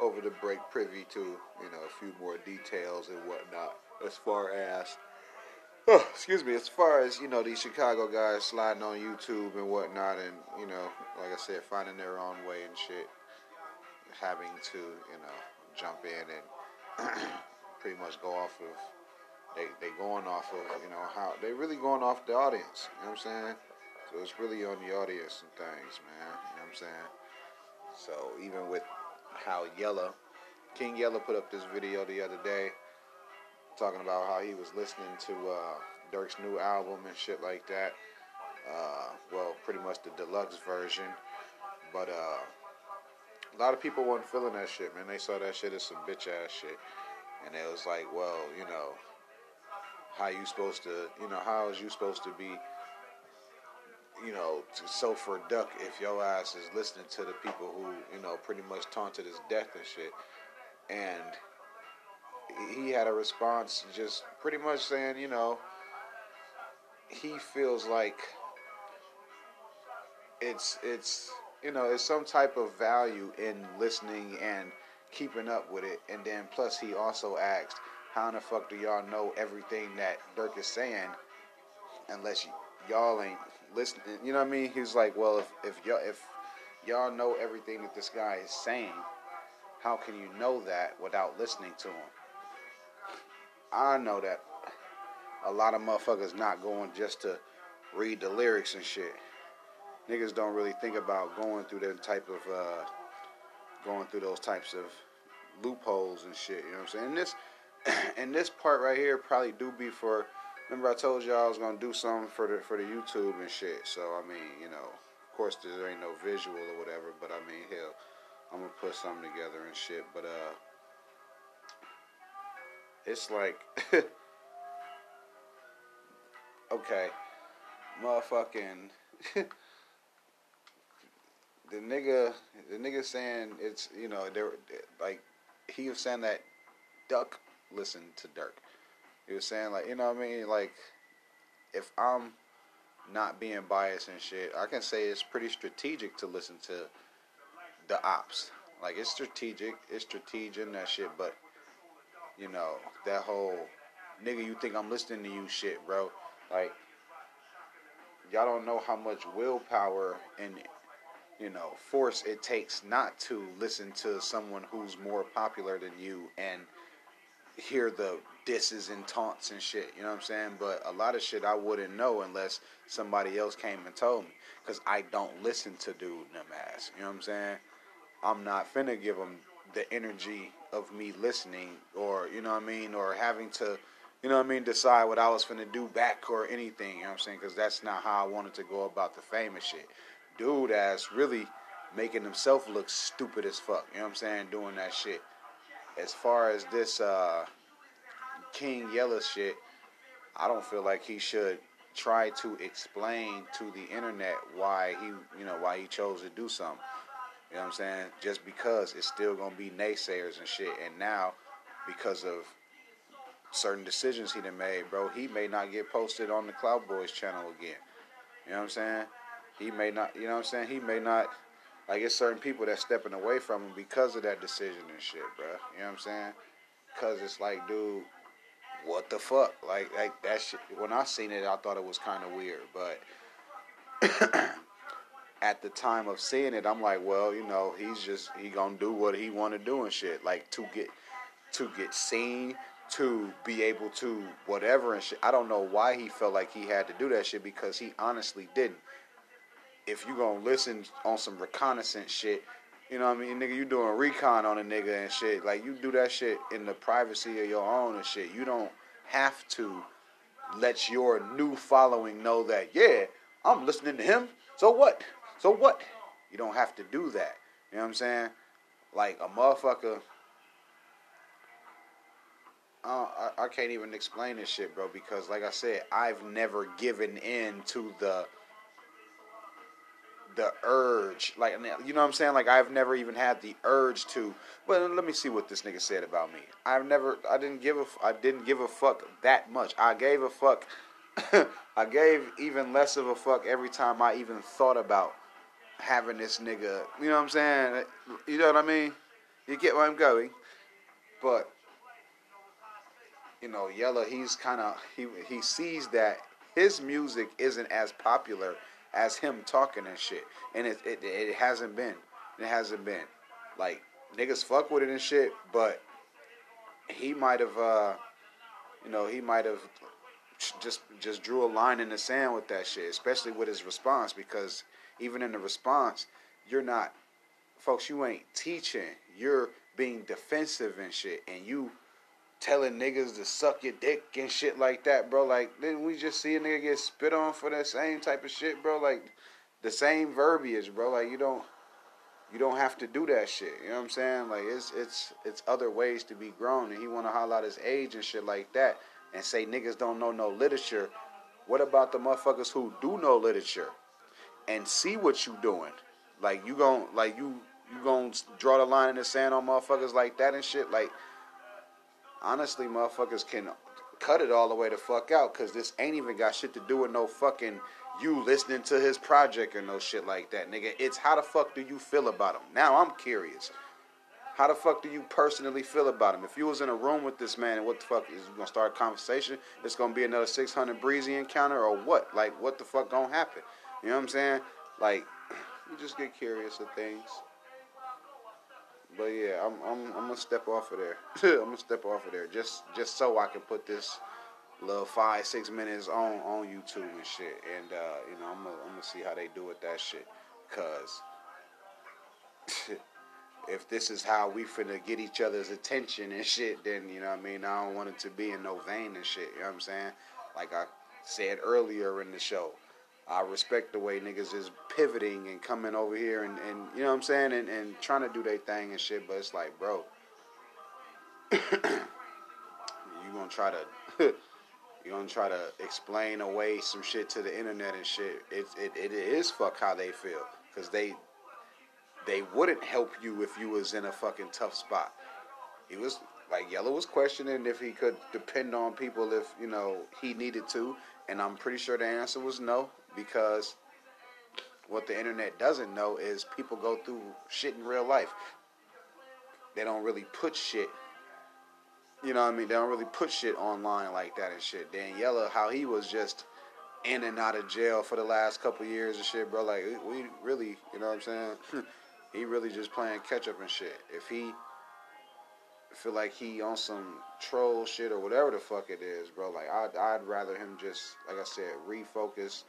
S1: over the break privy to, you know, a few more details and whatnot as far as, oh, excuse me, as far as, you know, these Chicago guys sliding on YouTube and whatnot and, you know, like I said, finding their own way and shit, having to, you know, jump in and pretty much go off of they they going off of you know how they really going off the audience. You know what I'm saying? So it's really on the audience and things, man. You know what I'm saying? So even with how Yella, King Yella put up this video the other day talking about how he was listening to uh, Durk's new album and shit like that. Uh, well, pretty much the deluxe version, but uh, a lot of people weren't feeling that shit, man. They saw that shit as some bitch ass shit, and it was like, well, you know, how you supposed to, you know, how is you supposed to be, you know, so for a duck if your ass is listening to the people who, you know, pretty much taunted his death and shit. And he had a response just pretty much saying, you know, he feels like it's it's you know, it's some type of value in listening and keeping up with it. And then plus he also asked, how in the fuck do y'all know everything that Durk is saying unless y'all ain't listening? You know what I mean? He's like, well, if if y'all if y'all know everything that this guy is saying, how can you know that without listening to him? I know that a lot of motherfuckers not going just to read the lyrics and shit. Niggas don't really think about going through that type of uh, going through those types of loopholes and shit. You know what I'm saying? And this and this part right here probably do be for. Remember, I told y'all I was gonna do something for the for the YouTube and shit. So I mean, you know, of course there ain't no visual or whatever, but I mean, hell, I'm gonna put something together and shit. But uh, it's like, okay, motherfucking. the nigga, the nigga saying it's you know they're like he was saying that duck listen to Durk. He was saying like, you know what I mean? Like, if I'm not being biased and shit, I can say it's pretty strategic to listen to the ops. Like it's strategic, it's strategic and that shit. But you know that whole nigga, you think I'm listening to you shit, bro? Like y'all don't know how much willpower and you know force it takes not to listen to someone who's more popular than you and hear the disses and taunts and shit. You know what I'm saying? But a lot of shit I wouldn't know unless somebody else came and told me. Because I don't listen to dude them ass. You know what I'm saying? I'm not finna give them the energy of me listening or, you know what I mean? Or having to, you know what I mean, decide what I was finna do back or anything. You know what I'm saying? Because that's not how I wanted to go about the famous shit. Dude ass really making himself look stupid as fuck. You know what I'm saying? Doing that shit as far as this uh, King Yella shit, I don't feel like he should try to explain to the internet why he, you know, why he chose to do something. You know what I'm saying? Just because it's still gonna be naysayers and shit. And now, because of certain decisions he done made, bro, he may not get posted on the Cloud Boys channel again. You know what I'm saying? He may not. You know what I'm saying? He may not like it's certain people that stepping away from him because of that decision and shit, bro. You know what I'm saying? Cause it's like, dude, what the fuck? Like, like that shit. When I seen it, I thought it was kind of weird, but at the time of seeing it, I'm like, well, you know, he's just he gonna do what he want to do and shit. Like to get to get seen, to be able to whatever and shit. I don't know why he felt like he had to do that shit because he honestly didn't if you gonna listen on some reconnaissance shit, you know what I mean, nigga, you doing recon on a nigga and shit. Like you do that shit in the privacy of your own and shit. You don't have to let your new following know that, yeah, I'm listening to him. So what? So what? You don't have to do that. You know what I'm saying? Like a motherfucker. Uh, I, I can't even explain this shit, bro, because like I said, I've never given in to the the urge, like you know what I'm saying. Like I've never even had the urge to. Well, let me see what this nigga said about me. I've never, I didn't give a, I didn't give a fuck that much. I gave a fuck. I gave even less of a fuck every time I even thought about having this nigga. You know what I'm saying? You know what I mean? You get where I'm going. But you know, Yella, he's kind of he he sees that his music isn't as popular as him talking and shit. And it, it, it hasn't been. It hasn't been. Like, niggas fuck with it and shit, but he might have, uh, you know, he might have just just drew a line in the sand with that shit, especially with his response, because even in the response, you're not, folks, you ain't teaching. You're being defensive and shit, and you telling niggas to suck your dick and shit like that, bro. Like, didn't we just see a nigga get spit on for that same type of shit, bro? Like, the same verbiage, bro. Like, you don't, you don't have to do that shit. You know what I'm saying? Like, it's it's it's other ways to be grown, and he want to highlight his age and shit like that, and say niggas don't know no literature. What about the motherfuckers who do know literature and see what you doing? Like, you gon' like you you gonna draw the line in the sand on motherfuckers like that and shit, like honestly, motherfuckers can cut it all the way the fuck out because this ain't even got shit to do with no fucking you listening to his project or no shit like that, nigga. It's how the fuck do you feel about him? Now I'm curious. How the fuck do you personally feel about him? If you was in a room with this man and what the fuck is gonna start a conversation? It's gonna be another 600Breezy encounter or what? Like what the fuck gonna happen? You know what I'm saying? Like you just get curious of things. But yeah, I'm I'm I'm gonna step off of there. I'm gonna step off of there just just so I can put this little five six minutes on on YouTube and shit. And uh, you know, I'm gonna I'm gonna see how they do with that shit. Cause if this is how we finna get each other's attention and shit, then you know what I mean. I don't want it to be in no vein and shit. You know what I'm saying? Like I said earlier in the show. I respect the way niggas is pivoting and coming over here and, and you know what I'm saying and, and trying to do their thing and shit, but it's like, bro, you gonna try to you gonna try to explain away some shit to the internet and shit. It it, it is fuck how they feel because they they wouldn't help you if you was in a fucking tough spot. He was like Yella was questioning if he could depend on people if you know he needed to, and I'm pretty sure the answer was no because what the internet doesn't know is people go through shit in real life. they don't really put shit. You know what I mean? They don't really put shit online like that and shit. Daniela, how he was just in and out of jail for the last couple years and shit, bro. Like we really, you know what I'm saying? he really just playing catch up and shit. If he feel like he on some troll shit or whatever the fuck it is, bro, like I'd I'd rather him just like I said refocus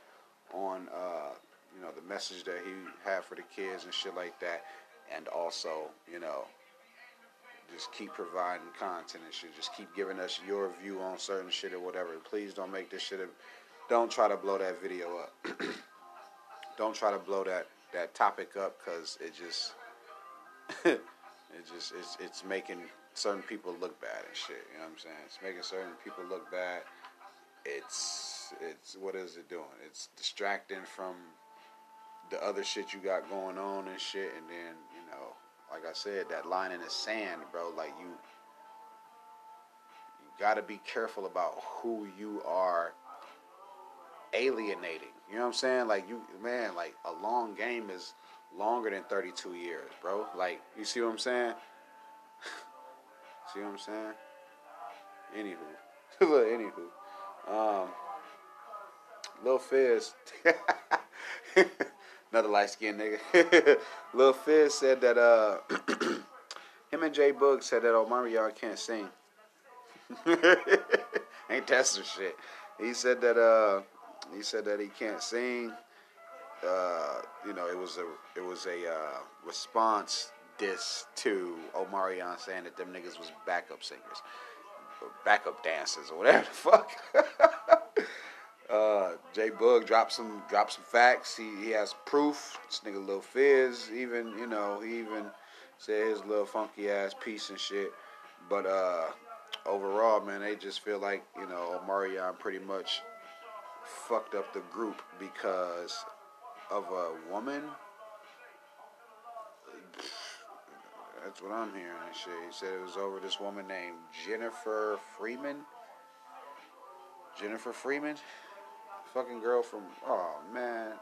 S1: on uh, you know the message that he had for the kids and shit like that, and also you know just keep providing content and shit. Just keep giving us your view on certain shit or whatever. Please don't make this shit. A, don't try to blow that video up. don't try to blow that that topic up because it just it just it's it's making certain people look bad and shit. You know what I'm saying? It's making certain people look bad. It's it's what is it doing? It's distracting from the other shit you got going on and shit, and then you know, like I said, that line in the sand, bro. Like you, you got to be careful about who you are alienating. You know what I'm saying? Like you, man, like a long game is longer than 32 years, bro. Like you see what I'm saying? see what I'm saying? Anywho, anywho, um, Lil Fizz, another light skinned nigga. Lil Fizz said that uh, him and Jay Boog said that Omarion can't sing. Ain't that some shit? He said that uh he said that he can't sing. Uh, you know, it was a it was a uh, response diss to Omarion saying that them niggas was backup singers, backup dancers, or whatever the fuck. Uh, Jay Boog dropped some dropped some facts. He he has proof. This nigga Lil Fizz even you know he even said his little funky ass piece and shit. But uh, overall, man, they just feel like you know Omarion pretty much fucked up the group because of a woman. That's what I'm hearing and shit. He said it was over this woman named Jennifer Freeman. Jennifer Freeman? Fucking girl from, oh man.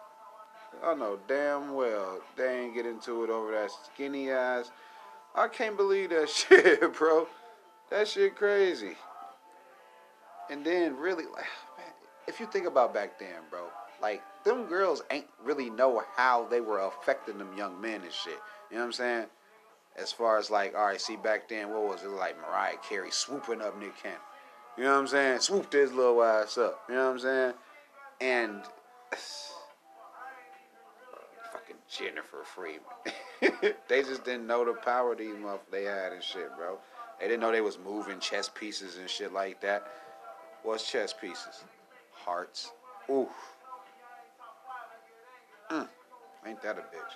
S1: I know damn well they ain't get into it over that skinny ass. I can't believe that shit, bro. That shit crazy. And then really, like, if you think about back then, bro, like them girls ain't really know how they were affecting them young men and shit. You know what I'm saying? As far as like, all right, see back then, what was it like? Mariah Carey swooping up Nick Cannon. You know what I'm saying? Swooped his little ass up. You know what I'm saying? And fucking Jennifer Freeman. they just didn't know the power these motherfuckers they had and shit, bro. They didn't know they was moving chess pieces and shit like that. What's chess pieces? hearts. Oof. Mm. Ain't that a bitch?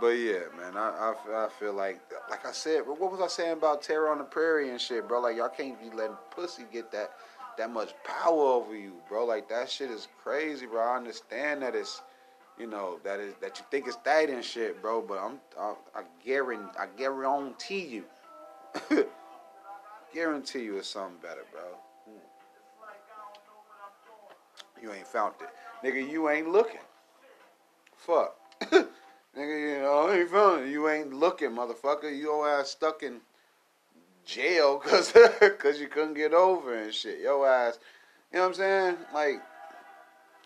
S1: But yeah, man, I, I, I feel like, like I said, what was I saying about Terror on the Prairie and shit, bro? Like y'all can't be letting pussy get that that much power over you, bro. Like that shit is crazy, bro. I understand that it's, you know, that is that you think it's that and shit, bro. But I'm, I, I guarantee, I guarantee you, guarantee you it's something better, bro. Hmm. You ain't found it. Nigga, you ain't looking. Fuck. Nigga, you know, I ain't found it. You ain't looking, motherfucker. Your ass stuck in jail cause, cause you couldn't get over and shit. Your ass, you know what I'm saying? Like,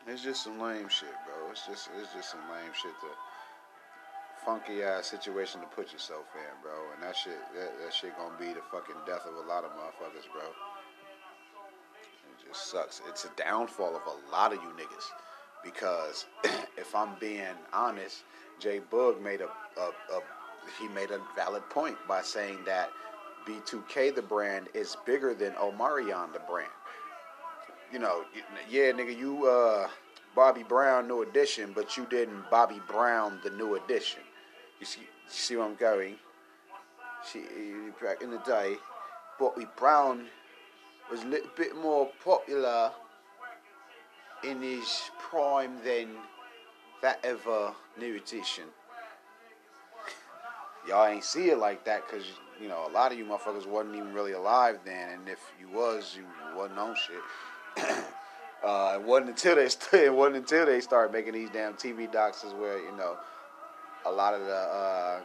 S1: it's just some lame shit, bro. It's just, it's just some lame shit to funky ass situation to put yourself in, bro. And that shit, that, that shit gonna be the fucking death of a lot of motherfuckers, bro It just sucks. It's a downfall of a lot of you niggas. Because if I'm being honest, Jay Boog made a, a, a he made a valid point by saying that B2K the brand is bigger than Omarion the brand. You know, yeah, nigga, you uh Bobby Brown new edition, but you didn't Bobby Brown the new edition. You see, you see where I'm going? See, back in the day, Bobby Brown was a little bit more popular in his prime than that ever new edition. Y'all ain't see it like that because, you know, a lot of you motherfuckers wasn't even really alive then, and if you was, you wasn't on shit. uh, it wasn't until they st- it wasn't until they started making these damn TV docs where you know a lot of the uh,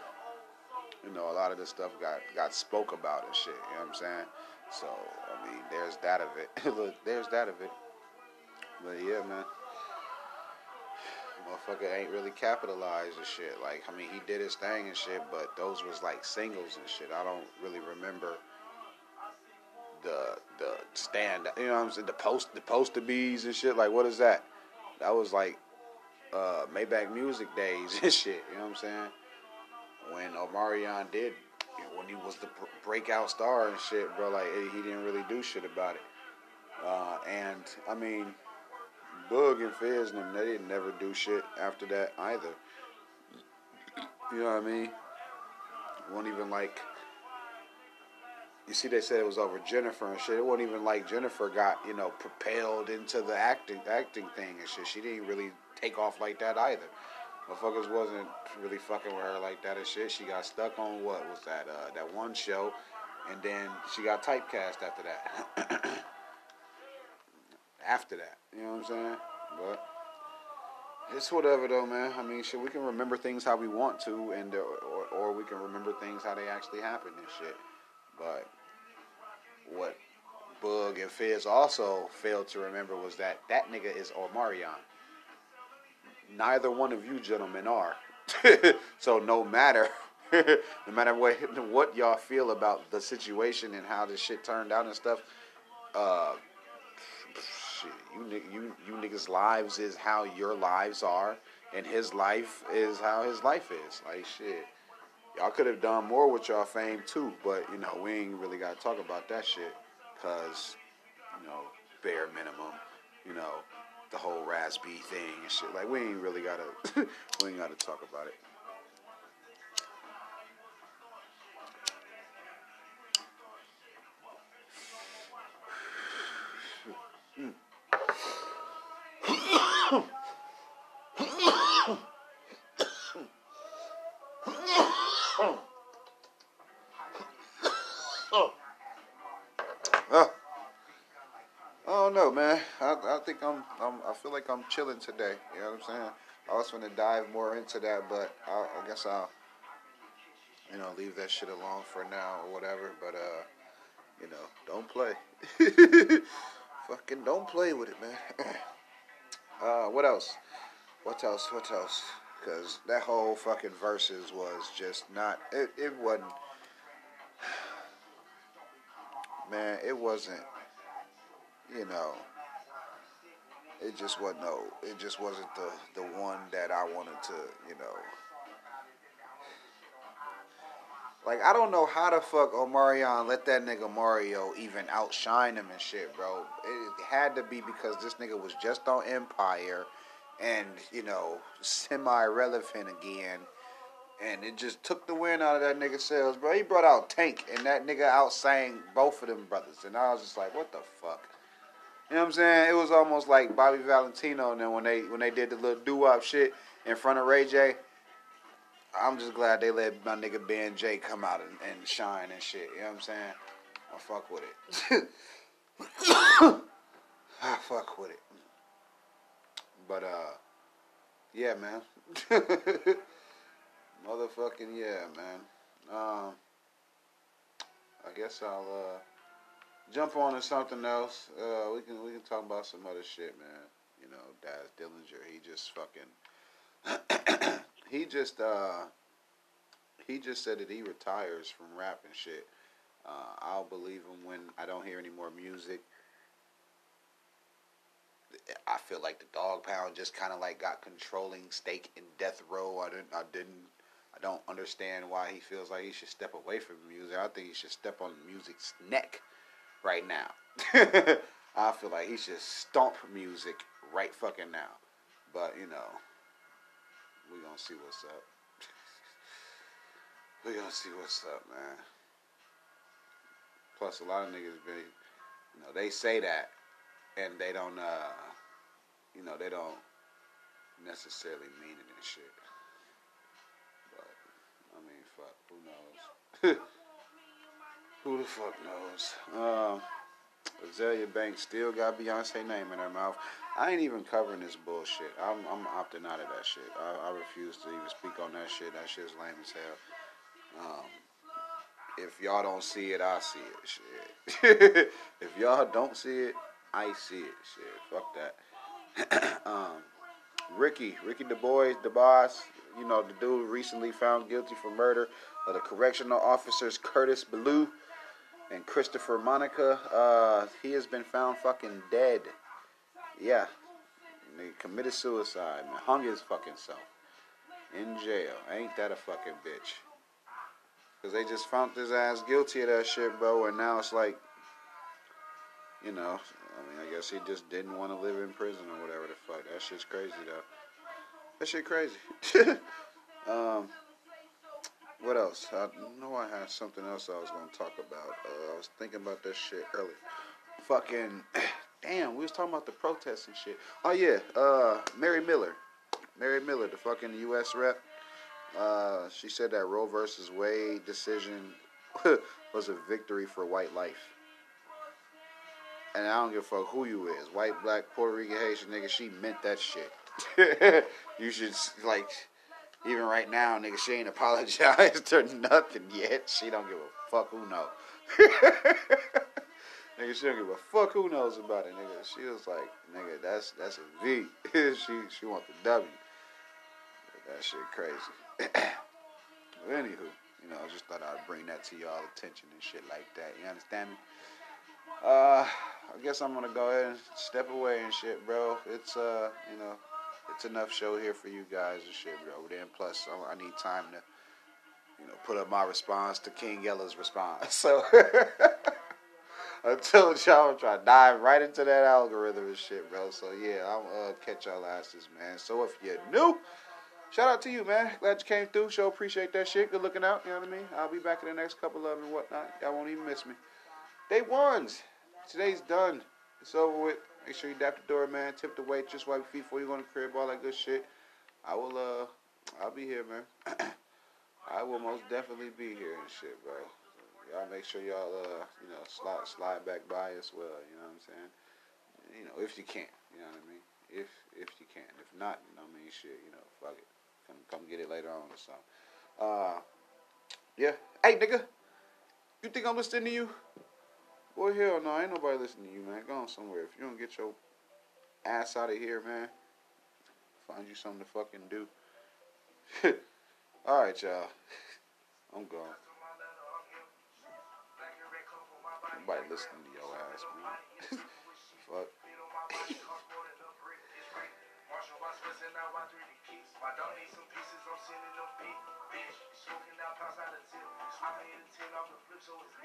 S1: you know, a lot of this stuff got got spoke about and shit. You know what I'm saying? So I mean, there's that of it. Look, there's that of it. But yeah, man. Motherfucker ain't really capitalized and shit. Like, I mean, he did his thing and shit, but those was like singles and shit. I don't really remember the the stand. You know what I'm saying? The post the poster bees and shit. Like, what is that? That was like uh, Maybach Music days and shit. You know what I'm saying? When Omarion did, when he was the breakout star and shit, bro. Like, he didn't really do shit about it. Uh, and I mean, Boog and Fizz and them, they didn't never do shit after that either. You know what I mean? Won't even like. You see, they said it was over Jennifer and shit. It wasn't even like Jennifer got you know propelled into the acting acting thing and shit. She didn't really take off like that either. Motherfuckers wasn't really fucking with her like that and shit. She got stuck on what was that? Uh, that one show, and then she got typecast after that. after that. You know what I'm saying? But it's whatever though, man. I mean, shit, we can remember things how we want to, and uh, or, or we can remember things how they actually happened and shit. But what Boog and Fizz also failed to remember was that that nigga is Omarion. Neither one of you gentlemen are. so no matter, no matter what what y'all feel about the situation and how this shit turned out and stuff, uh, you you you niggas' lives is how your lives are, and his life is how his life is. Like shit, y'all could have done more with y'all fame too, but you know we ain't really got to talk about that shit, cause you know bare minimum, you know the whole Raz-B thing and shit. Like we ain't really gotta we ain't gotta talk about it. man. I, I think I'm, I'm, I feel like I'm chilling today. You know what I'm saying? I was going to dive more into that, but I, I, guess I'll, you know, leave that shit alone for now or whatever. But, uh, you know, don't play. Fucking don't play with it, man. uh, what else? What else? What else? Because that whole fucking Verzuz was just not, it, it wasn't, man, it wasn't you know, it just wasn't no, it just wasn't the the one that I wanted to, you know. Like I don't know how the fuck Omarion let that nigga Mario even outshine him and shit, bro. It had to be because this nigga was just on Empire, and you know, semi relevant again. And it just took the wind out of that nigga sails, bro. He brought out Tank, and that nigga out sang both of them brothers, and I was just like, what the fuck? You know what I'm saying? It was almost like Bobby Valentino, and then when they when they did the little doo wop shit in front of Ray J. I'm just glad they let my nigga Ben J come out and, and shine and shit. You know what I'm saying? I fuck with it. I fuck with it. But uh, yeah, man. Motherfucking yeah, man. Um, I guess I'll uh jump on to something else. Uh, we can we can talk about some other shit, man. You know, Daz Dillinger, he just fucking he just uh he just said that he retires from rap and shit. Uh, I'll believe him when I don't hear any more music. I feel like the Dogg Pound just kind of like got controlling stake in death row. I didn't, I didn't, I don't understand why he feels like he should step away from music. I think he should step on music's neck right now. I feel like he should stomp music right fucking now. But, you know, we gonna see what's up. we gonna see what's up, man. Plus, a lot of niggas been, you know, they say that, and they don't, uh, you know, they don't necessarily mean it and shit. But, I mean, fuck, who knows? Who the fuck knows? Um, Azealia Banks still got Beyonce name in her mouth. I ain't even covering this bullshit. I'm, I'm opting out of that shit. I, I refuse to even speak on that shit. That shit's lame as hell. Um, if y'all don't see it, I see it. Shit. if y'all don't see it, I see it. Shit. Fuck that. um, Ricky, Ricky Dubose, the boss. You know, the dude recently found guilty for murder of the correctional officers Curtis Billue and Christopher Monica. Uh, he has been found fucking dead. Yeah. He committed suicide, man. Hung his fucking self. In jail. Ain't that a fucking bitch? Because they just found his ass guilty of that shit, bro. And now it's like, you know, I mean, I guess he just didn't want to live in prison or whatever the fuck. That shit's crazy, though. That shit crazy. um, what else? I know I had something else I was going to talk about. Uh, I was thinking about this shit earlier. Fucking, damn, we was talking about the protests and shit. Oh, yeah, uh, Mary Miller. Mary Miller, the fucking U.S. rep. Uh, she said that Roe versus Wade decision was a victory for white life. And I don't give a fuck who you is, white, black, Puerto Rican, Haitian nigga. She meant that shit. you should like, even right now, nigga. She ain't apologized or nothing yet. She don't give a fuck who know. Nigga, she don't give a fuck who knows about it, nigga. She was like, nigga, that's that's a V. she she want the W. That shit crazy. but anywho, you know, I just thought I'd bring that to y'all attention and shit like that. You understand me? Uh, I guess I'm gonna go ahead and step away and shit, bro. It's uh, you know, it's enough show here for you guys and shit, bro. Then plus, I need time to, you know, put up my response to King Yella's response. So Told y'all I'm trying to dive right into that algorithm and shit, bro. So yeah, I'll uh, catch y'all asses, man. So if you're new. Shout out to you, man. Glad you came through. Show appreciate that shit. Good looking out. You know what I mean? I'll be back in the next couple of them and whatnot. Y'all won't even miss me. Day ones. Today's done. It's over with. Make sure you dap the door, man. Tip the waitress, wipe your feet before you go to the crib, all that good shit. I will, uh, I'll be here, man. I will most definitely be here and shit, bro. Y'all make sure y'all, uh, you know, slide, slide back by as well. You know what I'm saying? You know, if you can. You know what I mean? If if you can. If not, you know, I mean, shit. You know, fuck it. Come come get it later on or something. Uh, yeah. Hey, nigga. You think I'm listening to you? Boy, hell no, ain't nobody listening to you, man. Go on somewhere. If you don't get your ass out of here, man, find you something to fucking do. All right, y'all. I'm gone. Nobody listening to your ass, man. Fuck.